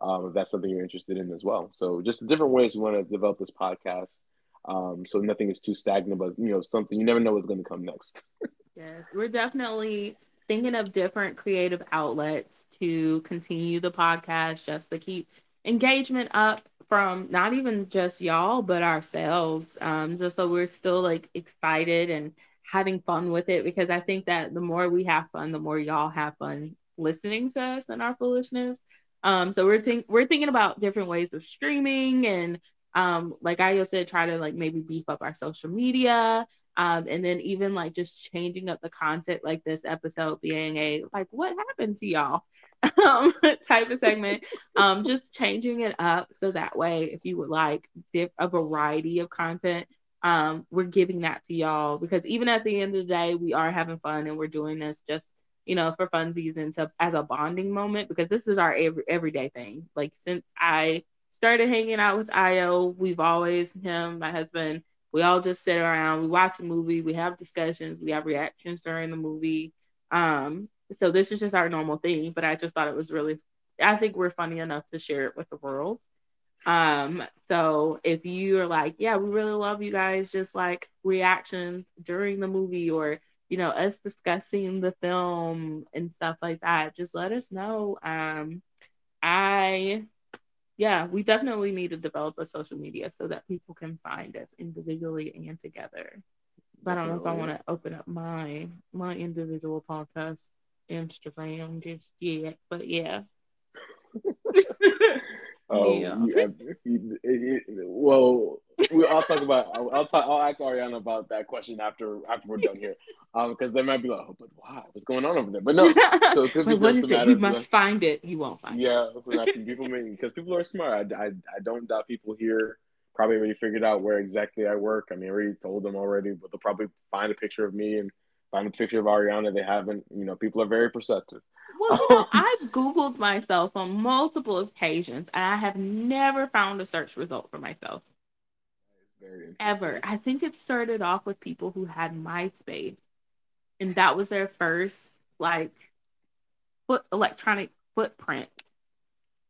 um, if that's something you're interested in as well. So just different ways we want to develop this podcast. Um, so nothing is too stagnant, but you know, something you never know what's going to come next. (laughs) yes, we're definitely thinking of different creative outlets to continue the podcast just to keep engagement up from not even just y'all but ourselves um just so we're still like excited and having fun with it because i think that the more we have fun the more y'all have fun listening to us and our foolishness um so we're think we're thinking about different ways of streaming and um like i said try to like maybe beef up our social media um, and then even like just changing up the content, like this episode being a like, what happened to y'all? um, (laughs) type of segment. Um, just changing it up so that way, if you would like diff- a variety of content, um, we're giving that to y'all because even at the end of the day, we are having fun and we're doing this just you know for funsies and to, as a bonding moment because this is our every, everyday thing. Like since I started hanging out with Ayo, we've always him, my husband. We all just sit around, we watch a movie, we have discussions, we have reactions during the movie. Um, so this is just our normal thing, but I just thought it was really I think we're funny enough to share it with the world. Um, so if you are like, yeah, we really love you guys, just like reactions during the movie or you know, us discussing the film and stuff like that, just let us know. Um, I yeah, we definitely need to develop a social media so that people can find us individually and together. But I don't know if I want to open up my my individual podcast Instagram just yet, but yeah. (laughs) (laughs) Oh, yeah. well, we, I'll talk about. I'll, I'll talk. I'll ask Ariana about that question after after we're done here, um, because they might be like, oh, but why? What's going on over there? But no, (laughs) so it could be just a matter. You must like, find it. You won't find yeah, it. Yeah, so people because people are smart. I, I, I don't doubt people here probably already figured out where exactly I work. I mean, I already told them already, but they'll probably find a picture of me and find a picture of Ariana. They haven't. You know, people are very perceptive. Well, you know, (laughs) I've Googled myself on multiple occasions, and I have never found a search result for myself. Ever. I think it started off with people who had MySpace, and that was their first like foot electronic footprint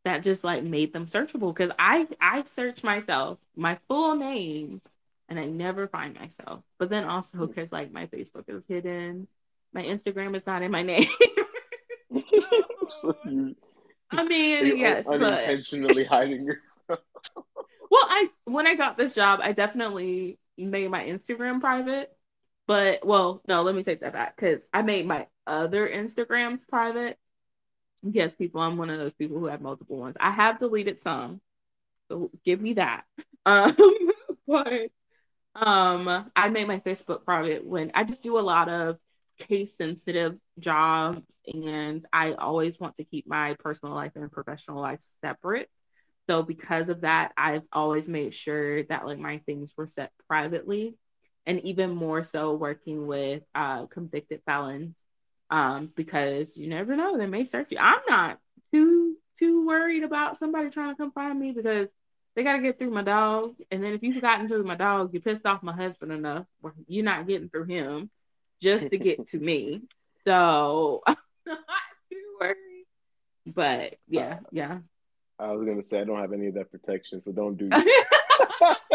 that just like made them searchable. Because I I search myself, my full name, and I never find myself. But then also because like my Facebook is hidden, my Instagram is not in my (laughs) name. So you, I mean, yes, unintentionally but... hiding yourself. (laughs) well, I when I got this job, I definitely made my Instagram private. But well, no, let me take that back because I made my other Instagrams private. Yes, people, I'm one of those people who have multiple ones. I have deleted some, so give me that. (laughs) Um, (laughs) but um, I made my Facebook private when I just do a lot of case sensitive jobs and I always want to keep my personal life and professional life separate. So because of that, I've always made sure that like my things were set privately and even more so working with uh, convicted felons um, because you never know they may search you. I'm not too too worried about somebody trying to come find me because they gotta get through my dog. And then if you've gotten through my dog, you pissed off my husband enough, you're not getting through him just to get to me. So (laughs) I'm not too worried. But yeah, uh, yeah. I was gonna say I don't have any of that protection, so don't do. (laughs)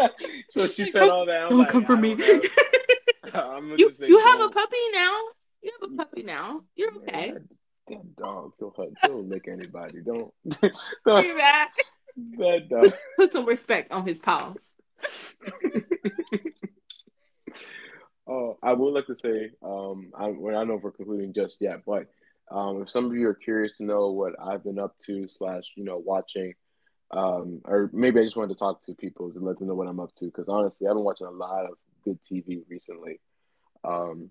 (laughs) so she said all that. I'm don't like, come for me. you you have a puppy now. You have a puppy now. You're okay. Man, that, dog, he'll hurt. He'll lick anybody. Don't. don't that dog. Put some respect on his paws. Oh, I would like to say, um, I, well, I don't know if we're concluding just yet, but um, if some of you are curious to know what I've been up to, slash, you know, watching, um, or maybe I just wanted to talk to people to let them know what I'm up to, because honestly, I've been watching a lot of good TV recently. Um,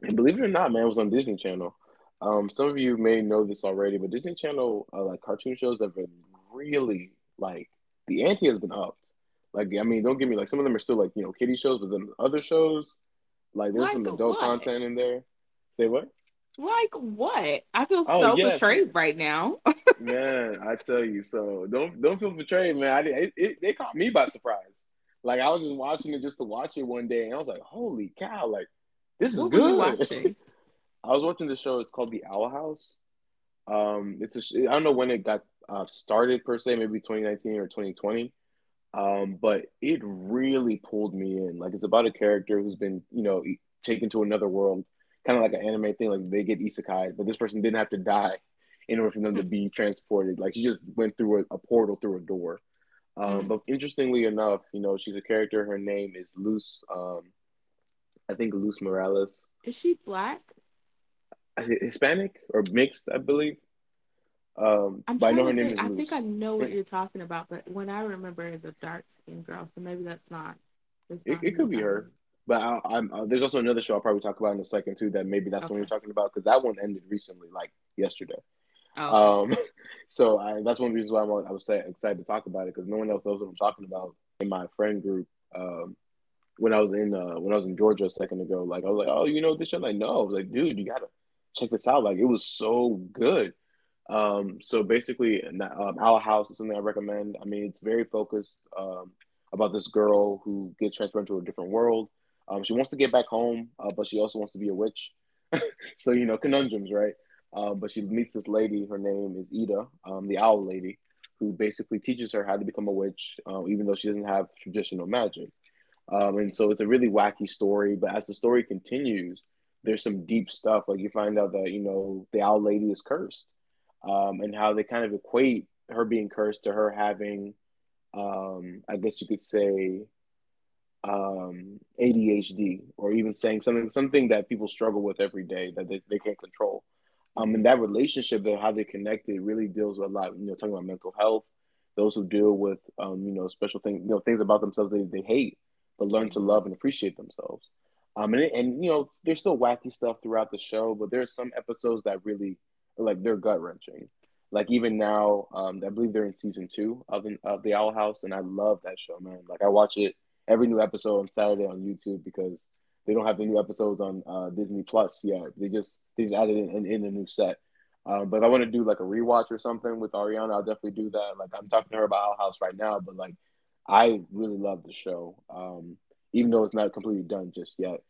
and believe it or not, man, it was on Disney Channel. Um, some of you may know this already, but Disney Channel uh, like cartoon shows have been really like the ante has been upped. Like, I mean, don't get me like some of them are still like you know kiddie shows, but then other shows like there's Like some adult what? content in there. Say what? Like what? I feel Oh, so yes. betrayed right now. (laughs) Man, I tell you, so don't don't feel betrayed, man. I it, it, they caught me by surprise. Like I was just watching it just to watch it one day, and I was like, "Holy cow! Like this is what good." watching? (laughs) I was watching the show. It's called The Owl House. Um, it's a I don't know when it got uh, started per se, maybe 2019 or 2020. Um, but it really pulled me in. Like it's about a character who's been, you know, e- taken to another world, kind of like an anime thing. Like they get isekai, but this person didn't have to die in order for them to be transported. Like she just went through a, a portal through a door. Um, Mm. but interestingly enough, you know, she's a character. Her name is Luz. Um, I think Luz Morales. Is she black? Hispanic or mixed, I believe. Um, I'm but I know her name think. is I think I know what you're talking about, but when I remember is a dark skinned girl, so maybe that's not. that's It, not it could be her, but I, I'm uh, there's also another show I'll probably talk about in a second too. That maybe that's the one you're talking about because that one ended recently, like yesterday. Oh, Um, (laughs) so I, that's one of the reasons why I'm, I was say, excited to talk about it because no one else knows what I'm talking about in my friend group. Um, when I was in uh, when I was in Georgia a second ago, like I was like, oh, you know this show? Like, no, I was like, dude, you gotta check this out. Like, it was so good. Um, so basically, um, Owl House is something I recommend. I mean, it's very focused um, about this girl who gets transferred to a different world. Um, she wants to get back home, uh, but she also wants to be a witch. (laughs) so you know, conundrums, right? Um, but she meets this lady. Her name is Eda, um, the Owl Lady, who basically teaches her how to become a witch, uh, even though she doesn't have traditional magic. Um, and so it's a really wacky story. But as the story continues, there's some deep stuff. Like you find out that you know the Owl Lady is cursed, um, and how they kind of equate her being cursed to her having, um, I guess you could say, um, ADHD, or even saying something something that people struggle with every day that they, they can't control. Um, and that relationship, that how they connected, really deals with a lot. You know, talking about mental health, those who deal with, um, you know, special things, you know, things about themselves they, they hate, but learn to love and appreciate themselves. Um, and, and you know, there's still wacky stuff throughout the show, but there's some episodes that really, like, they're gut wrenching. Like even now, um, I believe they're in season two of the, of the Owl House, and I love that show, man. Like I watch it every new episode on Saturday on YouTube because they don't have the new episodes on uh, Disney Plus yet. They just they just added in, in, in a new set. Um, but if I want to do like a rewatch or something with Ariana, I'll definitely do that. Like I'm talking to her about Owl House right now, but like I really love the show, um, even though it's not completely done just yet.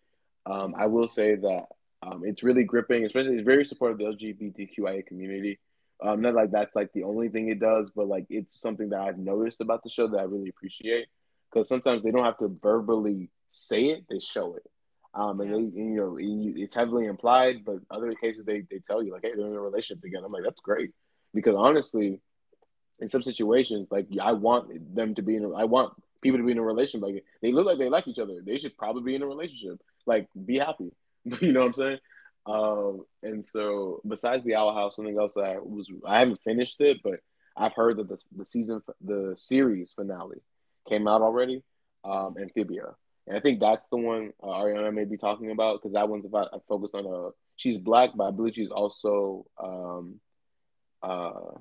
Um, I will say that um, it's really gripping, especially it's very supportive of the LGBTQIA community. Um, not like that's like the only thing it does, but like it's something that I've noticed about the show that I really appreciate because sometimes they don't have to verbally say it; they show it. Um, and they, you know, you- it's heavily implied, but other cases they, they tell you like, hey, they're in a relationship together. I'm like, that's great, because honestly, in some situations, like I want them to be in, a, I want people to be in a relationship. Like they look like they like each other. They should probably be in a relationship. Like be happy. (laughs) you know what I'm saying? Um, and so besides the Owl House, something else that I was I haven't finished it, but I've heard that the the season the series finale came out already. Um, Amphibia, and I think that's the one uh, Ariana may be talking about because that one's about I focused on a she's black, but I believe she's also um, uh,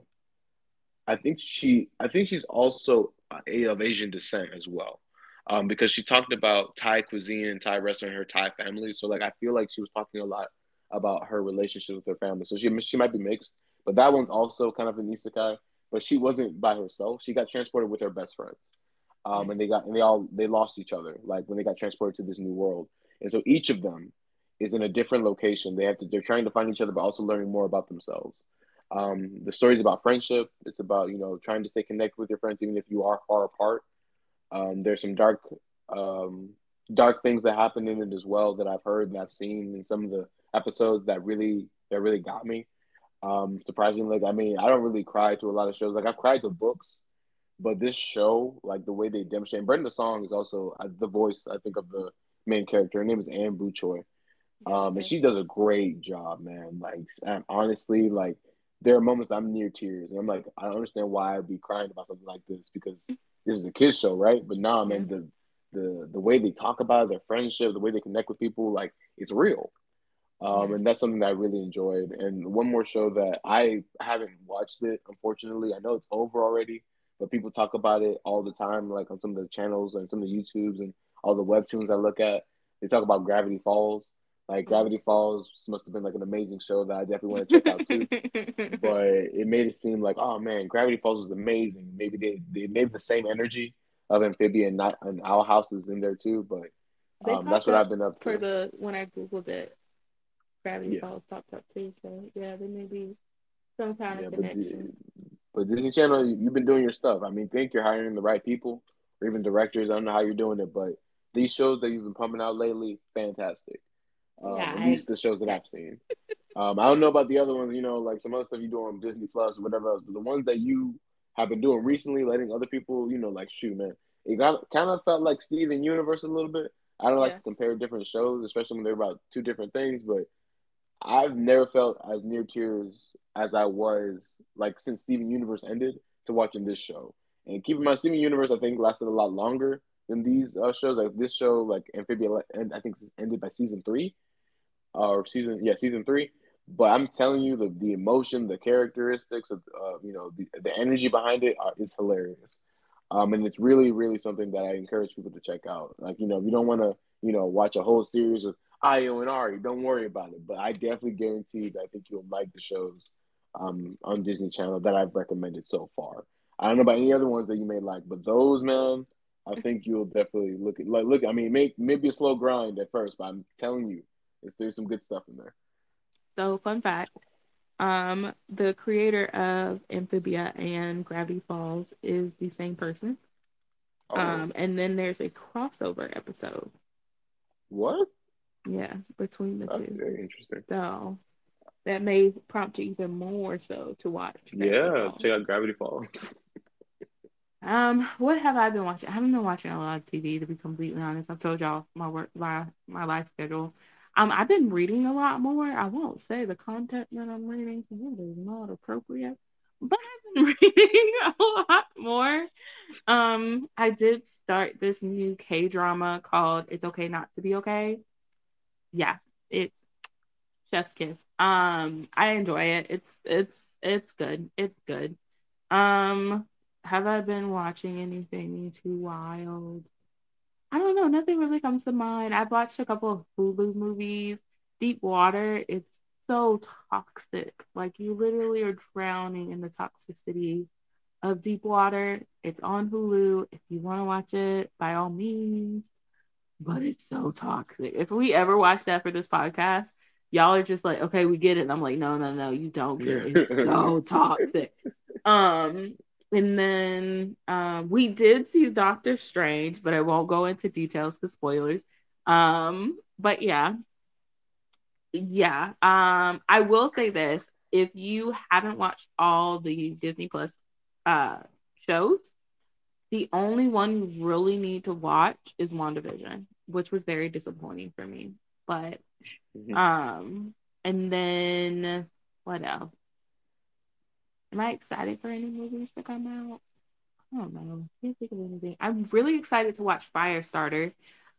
I think she I think she's also a, of Asian descent as well. Um, because she talked about Thai cuisine and Thai restaurant her Thai family. So like I feel like she was talking a lot about her relationship with her family. So she she might be mixed, but that one's also kind of an isekai. But she wasn't by herself. She got transported with her best friends, um, and they got and they all they lost each other like when they got transported to this new world. And so each of them is in a different location. They have to they're trying to find each other, but also learning more about themselves. Um, the story is about friendship. It's about you know trying to stay connected with your friends even if you are far apart. Um, there's some dark um, dark things that happen in it as well that I've heard and I've seen in some of the episodes that really that really got me. Um, surprisingly, like I mean, I don't really cry to a lot of shows. Like I've cried to books, but this show, like the way they demonstrate, and Brenda Song is also uh, the voice, I think, of the main character. Her name is Anne Boonchuy. Um, and she does a great job, man. Like, and honestly, like there are moments I'm near tears, and I'm like, I don't understand why I'd be crying about something like this because this is a kids show, right? But nah, man, the the the way they talk about it, their friendship, the way they connect with people, like it's real. Um, and that's something that I really enjoyed. And one more show that I haven't watched it, unfortunately. I know it's over already, but people talk about it all the time, like on some of the channels and some of the YouTubes and all the webtoons I look at. They talk about Gravity Falls. Like. Gravity Falls must have been like an amazing show that I definitely want to check out too. (laughs) But it made it seem like, oh man, Gravity Falls was amazing. Maybe they they maybe the same energy of Amphibia and, Night, and Owl House is in there too. But um, that's what I've been up to. for the when I googled it. Gravity Yeah, Falls popped up too. So yeah, there may be some kind yeah. of But connection. but Disney Channel, you've been doing your stuff. I mean, think you're hiring the right people or even directors. I don't know how you're doing it, but these shows that you've been pumping out lately, fantastic. Yeah, Um, at I least the shows that (laughs) I've seen. Um, I don't know about the other ones, you know, like some other stuff you do on Disney Plus or whatever else, but the ones that you have been doing recently, letting other people, you know, like shoot, man, it got kind of felt like Steven Universe a little bit. I don't like to compare different shows, especially when they're about two different things, but I've never felt as near tears as I was like since Steven Universe ended to watching this show. And keep in mind, Steven Universe I think lasted a lot longer than these uh, shows. Like this show, like Amphibia, and I think ended by season three or season yeah season three. But I'm telling you, the the emotion, the characteristics of uh, you know the the energy behind it are, is hilarious. Um, and it's really really something that I encourage people to check out. Like you know, if you don't want to you know watch a whole series of Ayo and Ari, don't worry about it. But I definitely guarantee that I think you'll like the shows um, on Disney Channel that I've recommended so far. I don't know about any other ones that you may like, but those man, I think you'll definitely look at like look. I mean, make maybe a slow grind at first, but I'm telling you, there's some good stuff in there. So fun fact. Um, the creator of Amphibia and Gravity Falls is the same person. Oh, Um, and then there's a crossover episode. what? Yeah, between the That's two. very interesting. So that may prompt you even more so to watch Gravity Yeah, Falls. check out Gravity Falls. (laughs) Um, what have I been watching? I haven't been watching a lot of TV to be completely honest. I've told y'all my work my my life schedule. Um, I've been reading a lot more. I won't say the content that I'm reading is not appropriate, but I've been (laughs) reading a lot more. Um, I did start this new K drama called It's Okay Not to Be Okay. Yeah, it's Chef's Kiss. Um, I enjoy it. It's it's it's good. It's good. Um, have I been watching anything too wild? I don't know. Nothing really comes to mind. I've watched a couple of Hulu movies. Deep Water, it's so toxic. Like you literally are drowning in the toxicity of Deep Water. It's on Hulu. If you want to watch it, by all means. But it's so toxic. If we ever watch that for this podcast, y'all are just like, okay, we get it. And I'm like, no, no, no, you don't get it. It's so (laughs) toxic. Um, and then um, we did see Doctor Strange, but I won't go into details because spoilers. Um, but yeah, yeah. Um, I will say this: if you haven't watched all the Disney Plus uh shows, the only one you really need to watch is WandaVision, which was very disappointing for me. But um, and then what else? Am I excited for any movies to come out? I don't know. I Can't think of anything. I'm really excited to watch Firestarter.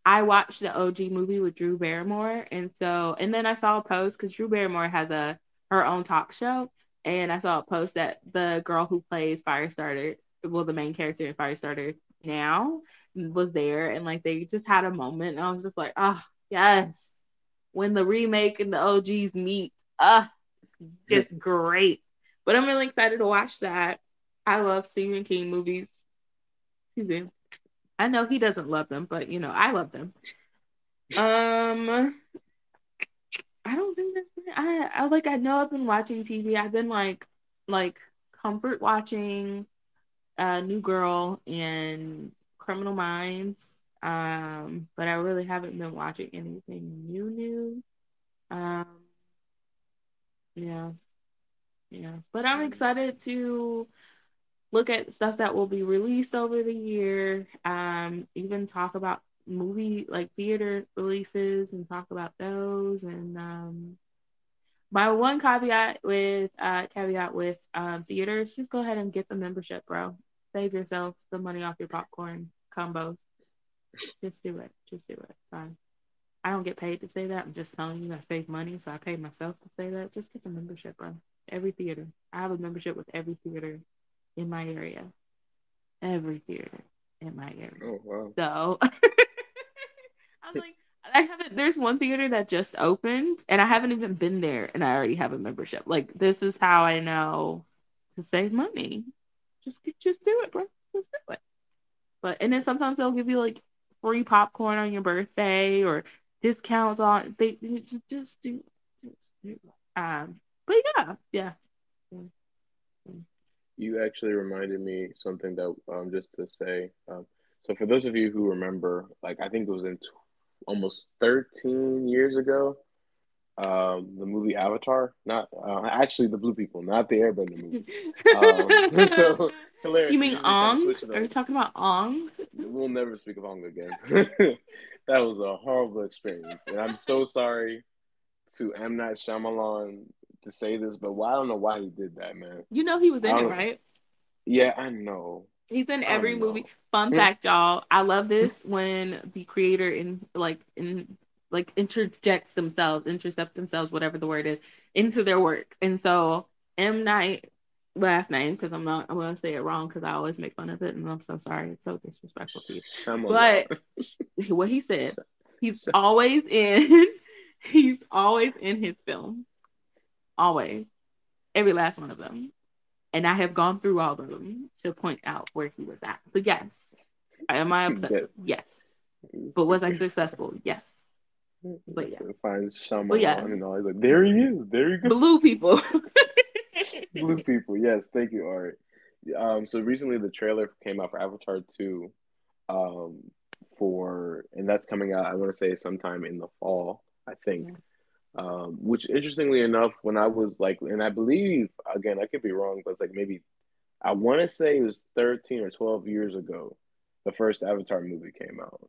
I watched the OG movie with Drew Barrymore, and so and then I saw a post because Drew Barrymore has a her own talk show, and I saw a post that the girl who plays Firestarter, well, the main character in Firestarter now was there, and like they just had a moment, and I was just like, ah, yes, when the remake and the OGs meet, ah, just great. But I'm really excited to watch that. I love Stephen King movies. Excuse me. I know he doesn't love them, but you know, I love them. Um, I don't think that's I I like I know I've been watching TV. I've been like like comfort watching uh New Girl and Criminal Minds. Um, but I really haven't been watching anything new new. Um, yeah, yeah. But I'm excited to look at stuff that will be released over the year, um, even talk about movie like theater releases and talk about those. And um, my one caveat with uh, caveat with um, theaters, just go ahead and get the membership, bro. Save yourself the money off your popcorn combos. Just do it. Just do it. Fine. I don't get paid to say that. I'm just telling you I save money, so I pay myself to say that. Just get the membership, bro. Every theater. I have a membership with every theater in my area. Every theater in my area. Oh wow. So (laughs) I'm like, I haven't. There's one theater that just opened, and I haven't even been there, and I already have a membership. Like this is how I know to save money. Just just do it, bro. Just do it. But and then sometimes they'll give you like free popcorn on your birthday or discounts on they just just do just do um but yeah yeah. You actually reminded me something that um just to say um so for those of you who remember like i think it was in t- almost 13 years ago um the movie avatar not uh, actually the blue people not the airbender movie. (laughs) Um, (laughs) so hilarious. You mean ong? are you talking about ong? We'll never speak of ong again. (laughs) That was a horrible experience, and I'm so sorry to Night Shyamalan to say this, but why, I don't know why he did that, man. You know he was in it, right? Yeah, I know. He's in every movie. Fun hmm? fact, y'all. I love this when the creator in like in like interjects themselves, intercept themselves, whatever the word is, into their work. And so M Night last name because I'm not I'm gonna say it wrong because I always make fun of it and I'm so sorry. It's so disrespectful to you. But what he said, he's always in (laughs) he's always in his film. Always. Every last one of them. And I have gone through all of them to point out where he was at. So yes. Am I obsessed? Yes. But was I successful? Yes. But yeah. Find Shyamalan yeah. and all. He's like, there he is. There he goes. Blue people. (laughs) Blue people. Yes, thank you, Art. Um, so recently the trailer came out for Avatar 2. Um, for and that's coming out, I want to say sometime in the fall, I think. Um, which interestingly enough, when I was like, and I believe again, I could be wrong, but it's like maybe I want to say it was 13 or 12 years ago, the first Avatar movie came out,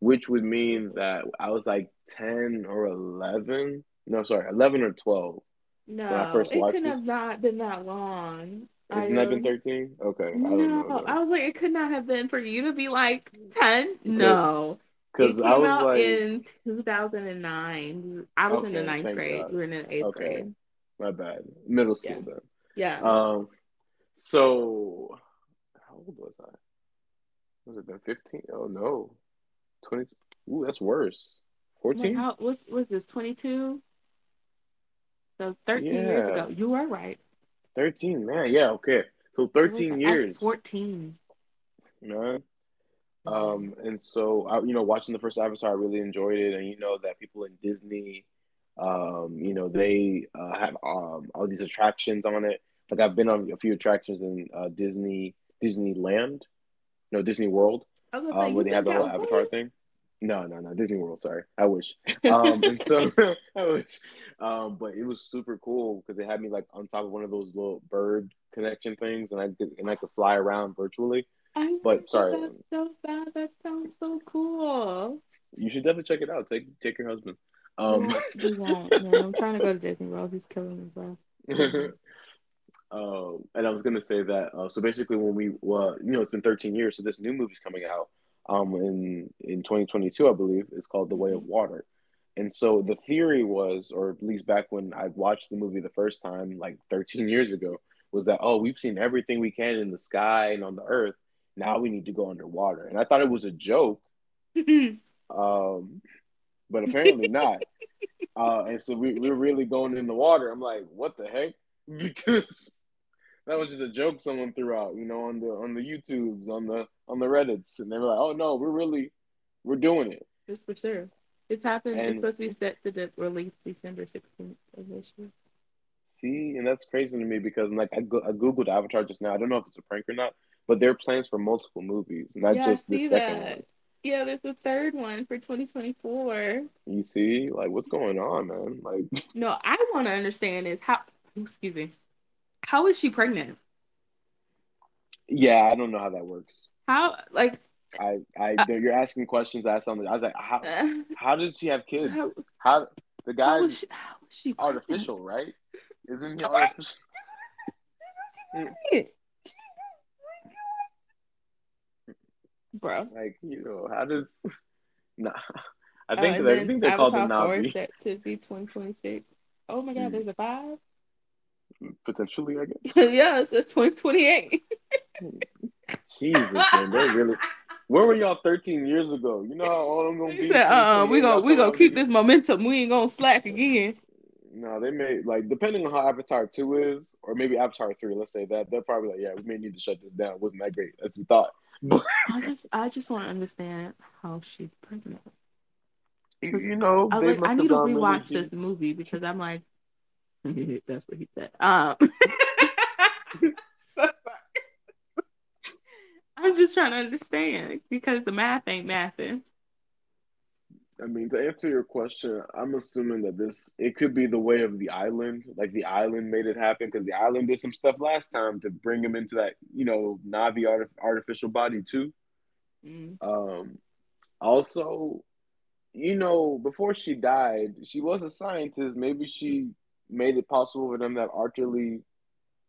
which would mean that I was like 10 or 11. No, sorry, 11 or 12 no, I it could have not been that long. It's not been 13? Okay. No, I, I, was like, it could not have been for you to be like 10. No. Because I was like. in 2009. I was okay, in the ninth grade. God. You were in the eighth okay. grade. My bad. Middle school yeah. then. Yeah. Um. So, how old was I? Was it then 15? Oh, no. 20. Ooh, that's worse. 14? Like how, what's, what's this, 22? So 13 yeah. years ago. You were right. 13, man. Yeah, okay. So 13 years. 14. Man. Um, and so I, you know, watching the first Avatar, I really enjoyed it, and you know that people in Disney, um, you know, they uh, have um all these attractions on it. Like I've been on a few attractions in uh, Disney, Disneyland, no Disney World, um, where they have the whole Avatar thing. No, no, no, Disney World. Sorry, I wish. Um, and so (laughs) I wish, um, but it was super cool because they had me like on top of one of those little bird connection things, and I could and I could fly around virtually. I but sorry, that's so bad. That sounds so cool. You should definitely check it out. Take take your husband. Um, no, (laughs) won't. I'm trying to go to Disney World. He's killing me, bro. (laughs) um, and I was gonna say that. Uh, so basically, when we, well, you know, it's been 13 years, so this new movie's coming out um, in in 2022, I believe, is called The Way of Water. And so the theory was, or at least back when I watched the movie the first time, like 13 years ago, was that oh, we've seen everything we can in the sky and on the earth. Now we need to go underwater. And I thought it was a joke, (laughs) um, but apparently not. (laughs) Uh, and so we, we're really going in the water. I'm like, what the heck? (laughs) Because that was just a joke someone threw out, you know, on the on the YouTubes, on the on the Reddits, and they were like, "Oh no, we're really, we're doing it." It's for sure. It's happening. And, it's supposed to be set to the release December sixteenth of this year. See, and that's crazy to me because like I, go- I googled Avatar just now. I don't know if it's a prank or not, but there are plans for multiple movies, not yeah, just the second that. one. Yeah, there's a third one for 2024. You see, like what's going on, man? Like, (laughs) no, I want to understand is how. Excuse me. How is she pregnant? Yeah, I don't know how that works. How like I I uh, you're asking questions. Ask something. I was like, how (laughs) how does she have kids? How, how the guy is she, she artificial, right? Isn't he (laughs) artificial? Bro, like you know, how does (laughs) nah? I think uh, they, I think they're called the Na'vi. set to be 2026. Oh my God, there's a five. Potentially, I guess. (laughs) yeah, it's 2028. Jesus, man, they really. Where were y'all 13 years ago? You know how old I'm gonna be. Said, uh, we gonna we gonna keep this momentum. We ain't gonna slack again. No, they may like depending on how Avatar two is, or maybe Avatar three. Let's say that they're probably like, yeah, we may need to shut this down. It wasn't that great as we thought. But (laughs) I just I just want to understand how she's pregnant. You know, I was like, I need to rewatch really this movie because I'm like, (laughs) that's what he said. Um, (laughs) I'm just trying to understand because the math ain't mathing. I mean, to answer your question, I'm assuming that this it could be the way of the island. Like the island made it happen because the island did some stuff last time to bring him into that, you know, Na'vi art- artificial body too. Mm. Um, also, you know, before she died, she was a scientist. Maybe she made it possible for them that artificially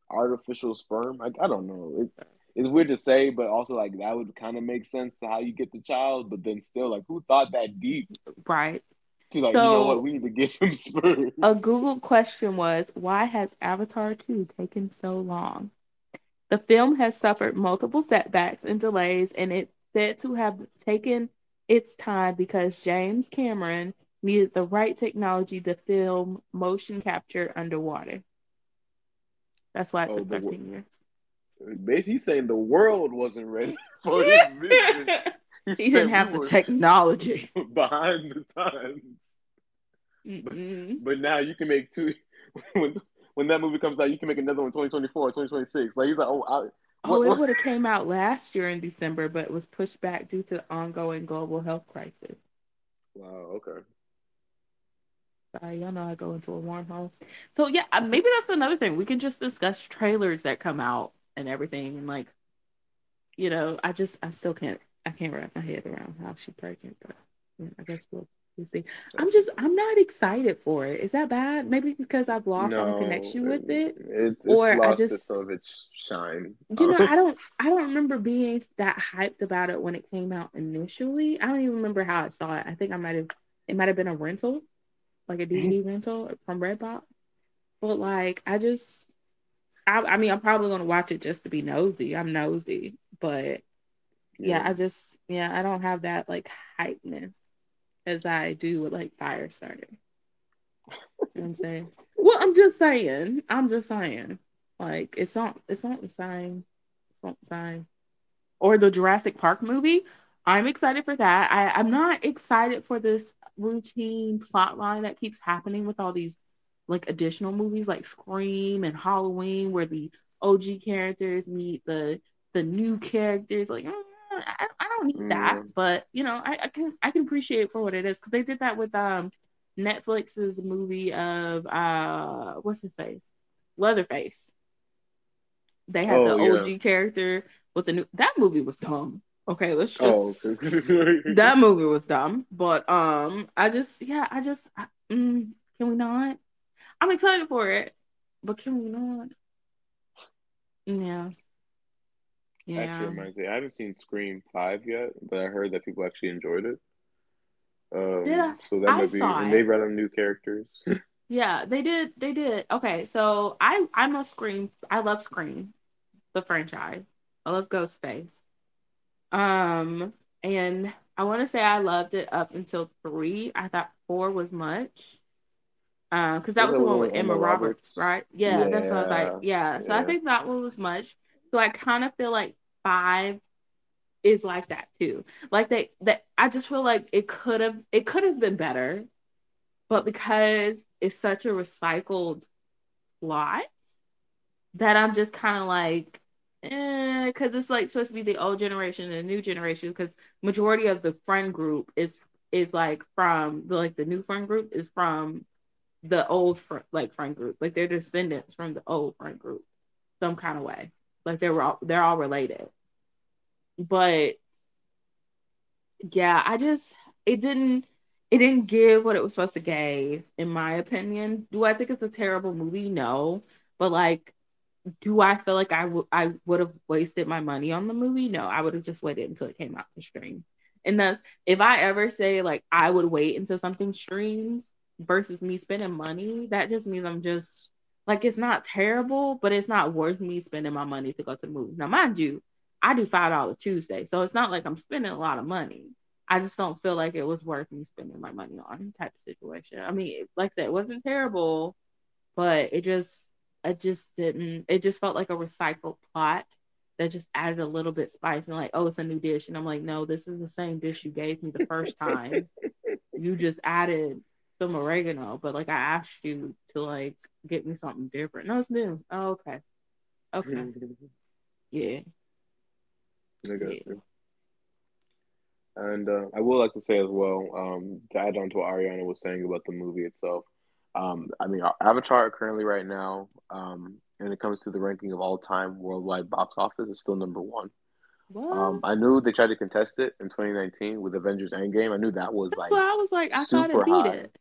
artificial sperm. Like I don't know. It, it's weird to say, but also like that would kind of make sense to how you get the child. But then still, like, who thought that deep? Right. To like, so, you know what, we need to get him (laughs) sperm. A Google question was, why has Avatar 2 taken so long? The film has suffered multiple setbacks and delays, and it's said to have taken its time because James Cameron needed the right technology to film motion capture underwater. That's why it took oh, 13 years. Basically, he's saying the world wasn't ready (laughs) for his vision. He, he didn't have the technology (laughs) behind the times. But, but, now you can make two. (laughs) When, when that movie comes out, you can make another one 2024, 2026. Like he's like, oh, I, oh, it would have came out last year in December, but it was pushed back due to the ongoing global health crisis. Wow. Okay. Sorry, y'all know I go into a warm wormhole. So yeah, uh, maybe that's another thing. We can just discuss trailers that come out and everything and like you know i just i still can't i can't wrap my head around how she's pregnant but yeah, i guess we'll, we'll see. I'm just i'm not excited for it. Is that bad? Maybe because i've lost no, some connection with it, it or i just some of its shine. You know (laughs) i don't i don't remember being that hyped about it when it came out initially. I don't even remember how i saw it. I think i might have it might have been a rental like a dvd mm-hmm. rental from redbox. But like i just I, I mean, I'm probably gonna watch it just to be nosy. I'm nosy, but yeah. I just yeah, I don't have that like hypeness as I do with like Firestarter. you know what I'm saying? (laughs) Well, I'm just saying. I'm just saying. Like it's not it's not the same. It's not the same. Or the Jurassic Park movie. I'm excited for that. I, I'm not excited for this routine plot line that keeps happening with all these like additional movies like Scream and Halloween where the OG characters meet the the new characters. Like I, I don't need that, mm. but you know I, I can I can appreciate it for what it is because they did that with um Netflix's movie of uh what's his face Leatherface. They had oh, the OG yeah. character with the new that movie was dumb. Okay, let's just oh, (laughs) that movie was dumb, but um, I just yeah, I just I, mm, can we not? I'm excited for it, but can we not? Yeah. Yeah. Actually, reminds me, I haven't seen Scream Five yet, but I heard that people actually enjoyed it. Um, did I? So that I might be, and they brought on new characters. (laughs) yeah, they did. They did. Okay, so I I'm a Scream. I love Scream, the franchise. I love Ghostface. Um, and I want to say I loved it up until three. I thought four was much because uh, that was the one with Emma, Roberts, Roberts, right? Yeah, yeah, that's what I was like. Yeah, so yeah. I think that one was much. So I kind of feel like five is like that too. Like they that I just feel like it could have it could have been better, but because it's such a recycled plot that I'm just kind of like, eh, because it's like supposed to be the old generation and the new generation. Because majority of the friend group is is like from the like the new friend group is from the old fr- like friend group, like they're descendants from the old friend group, some kind of way. Like they were all they're all related. But yeah, I just it didn't it didn't give what it was supposed to give, in my opinion. Do I think it's a terrible movie? No. But like, do I feel like I would I would have wasted my money on the movie? No, I would have just waited until it came out to stream And thus, if I ever say like I would wait until something streams versus me spending money, that just means I'm just like it's not terrible, but it's not worth me spending my money to go to the movies. Now, mind you, I do five dollar Tuesday, so it's not like I'm spending a lot of money. I just don't feel like it was worth me spending my money on type of situation. I mean, like I said, it wasn't terrible, but it just it just didn't it just felt like a recycled plot that just added a little bit spice and like, oh, it's a new dish. And I'm like, no, this is the same dish you gave me the first time. (laughs) you just added some oregano, but like I asked you to like get me something different. No, it's new. Oh, okay. Okay. yeah. I got yeah. you. And uh, I would like to say as well, um, to add on to what Ariana was saying about the movie itself. Um, I mean, Avatar currently right now, um, when it comes to the ranking of all time worldwide box office, is still number one. Um, I knew they tried to contest it in 2019 with Avengers Endgame. I knew that was That's like. So I was like, I thought it beat high. it.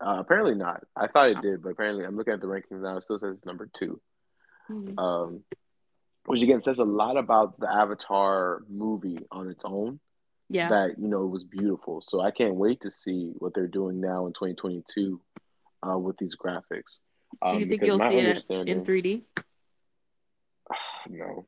Uh, apparently not. I thought it did, but apparently I'm looking at the rankings now. It still says it's number 2 mm-hmm. Um, which again says a lot about the Avatar movie on its own. Yeah. That you know it was beautiful. So I can't wait to see what they're doing now in 2022 uh, with these graphics. Um, Do you think you'll see it in 3D? (sighs) no.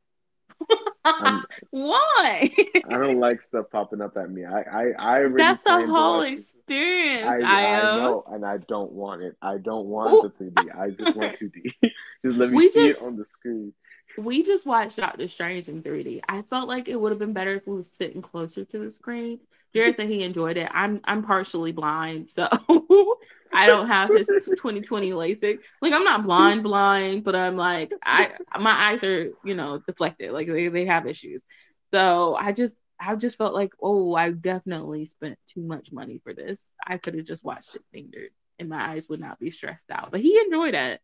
(laughs) (laughs) Why? I don't like stuff popping up at me. I I I really That's the whole experience. I, I, know, and I don't want it. I don't want Ooh. the 3D. I just want 2D. (laughs) just let me we see just, it on the screen. We just watched Doctor Strange in 3D. I felt like it would have been better if we were sitting closer to the screen. Jared said he enjoyed it. I'm I'm partially blind, so (laughs) I don't have this 2020 LASIK. Like I'm not blind blind, but I'm like I my eyes are, you know, deflected. Like they, they have issues. So I just I just felt like, oh, I definitely spent too much money for this. I could have just watched it fingered and my eyes would not be stressed out. But he enjoyed it.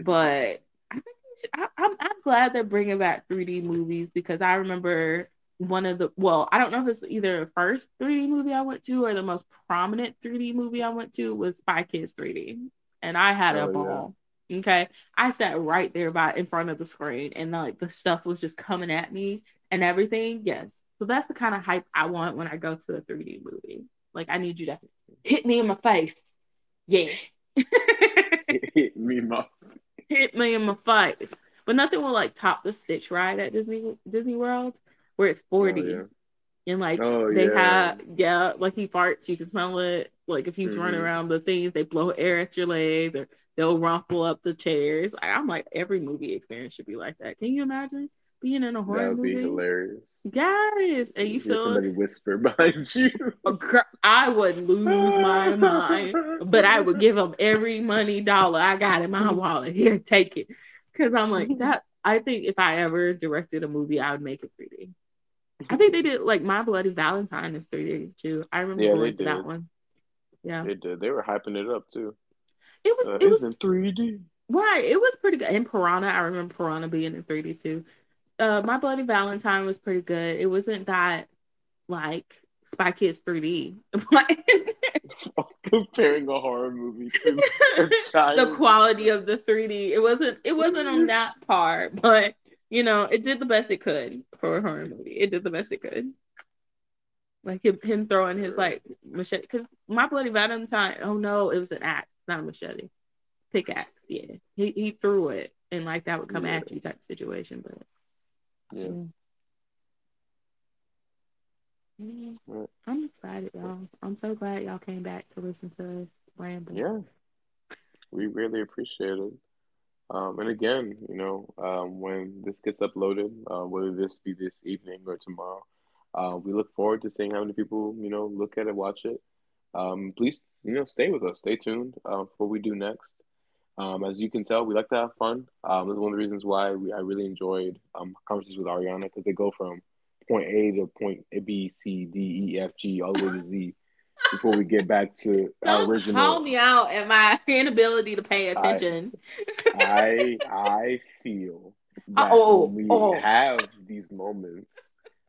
But I think should, I, I'm, I'm glad they're bringing back 3D movies because I remember one of the well, I don't know if it's either the first 3D movie I went to or the most prominent 3D movie I went to was Spy Kids 3D, and I had oh, a ball. Yeah. Okay, I sat right there by in front of the screen, and like the stuff was just coming at me and everything. Yes, so that's the kind of hype I want when I go to a 3D movie. Like I need you to hit me in my face. Yeah. (laughs) hit me in my hit me in my face. But nothing will like top the Stitch ride at Disney Disney World where it's 40. Oh, yeah. And like oh, they yeah. have yeah, like he farts, you can smell it. Like if he's mm-hmm. running around the things, they blow air at your legs or they'll rumple up the chairs. I'm like every movie experience should be like that. Can you imagine being in a horror that would movie? be hilarious. Guys, and you feel somebody whisper (laughs) behind you. I would lose my (laughs) mind, but I would give them every money dollar I got in my (laughs) wallet. Here, take it, because I'm like that. I think if I ever directed a movie, I would make it 3D. I think they did like My Bloody Valentine is 3D too. I remember yeah, going to that one. Yeah, they did. They were hyping it up too. It was. Uh, it was in 3D. Right. It was pretty good. And Piranha, I remember Piranha being in 3D too. Uh, My Bloody Valentine was pretty good. It wasn't that like Spy Kids 3D. (laughs) (laughs) Comparing a horror movie to (laughs) a child. the quality of the 3D. It wasn't. It wasn't on that part, but you know, it did the best it could for a horror movie. It did the best it could. Like him, him throwing his like machete. Because My Bloody Valentine. Oh no, it was an axe, not a machete. Pickaxe. Yeah, he he threw it, and like that would come yeah. at you type situation. But yeah. yeah. I'm excited, y'all. I'm so glad y'all came back to listen to us ramble. Yeah, we really appreciate it. Um, and again, you know, um, when this gets uploaded, uh, whether this be this evening or tomorrow, uh, we look forward to seeing how many people, you know, look at it, watch it. Um, please, you know, stay with us. Stay tuned uh, for what we do next. Um, as you can tell, we like to have fun. Um, that's one of the reasons why we, I really enjoyed um, conversations with Ariana because they go from point A to point B, C, D, E, F, G, all the way to Z before we get back to our original. Call me out at my inability to pay attention. I I, (laughs) I feel that oh, when we oh. have these moments,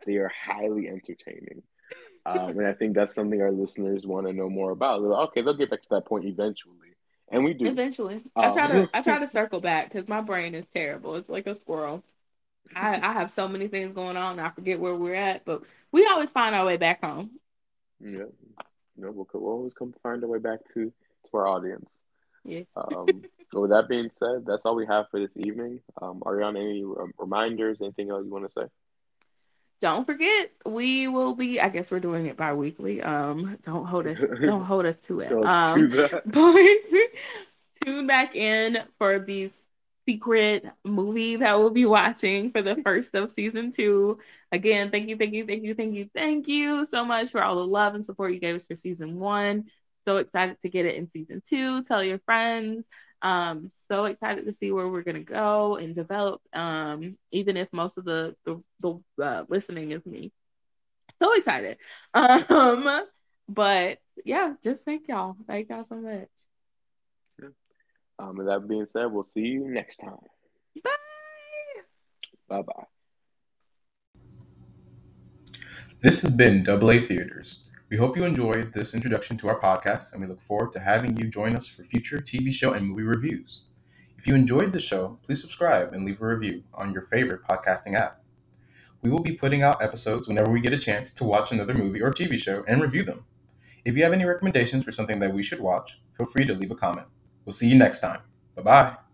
they are highly entertaining. Um, and I think that's something our listeners want to know more about. Like, okay, they'll get back to that point eventually, and we do. Eventually, um, I try to I try (laughs) to circle back because my brain is terrible. It's like a squirrel. I, (laughs) I have so many things going on. I forget where we're at, but we always find our way back home. Yeah, no, we'll, we'll always come find our way back to to our audience. Yeah. Um, (laughs) with that being said, that's all we have for this evening. Um, Ariana, any um, reminders? Anything else you want to say? Don't forget, we will be. I guess we're doing it bi-weekly. Um, don't hold us. (laughs) don't hold us to it. Um, (laughs) but tune back in for the secret movie that we'll be watching for the first of season two. Again, thank you, thank you, thank you, thank you, thank you so much for all the love and support you gave us for season one. So excited to get it in season two. Tell your friends. Um, so excited to see where we're gonna go and develop. Um, even if most of the the, the uh, listening is me. So excited. (laughs) Um, but yeah, just thank y'all. Thank y'all so much. Um, with that being said, we'll see you next time. Bye. Bye bye. This has been Double A Theaters. We hope you enjoyed this introduction to our podcast, and we look forward to having you join us for future TV show and movie reviews. If you enjoyed the show, please subscribe and leave a review on your favorite podcasting app. We will be putting out episodes whenever we get a chance to watch another movie or TV show and review them. If you have any recommendations for something that we should watch, feel free to leave a comment. We'll see you next time. Bye bye.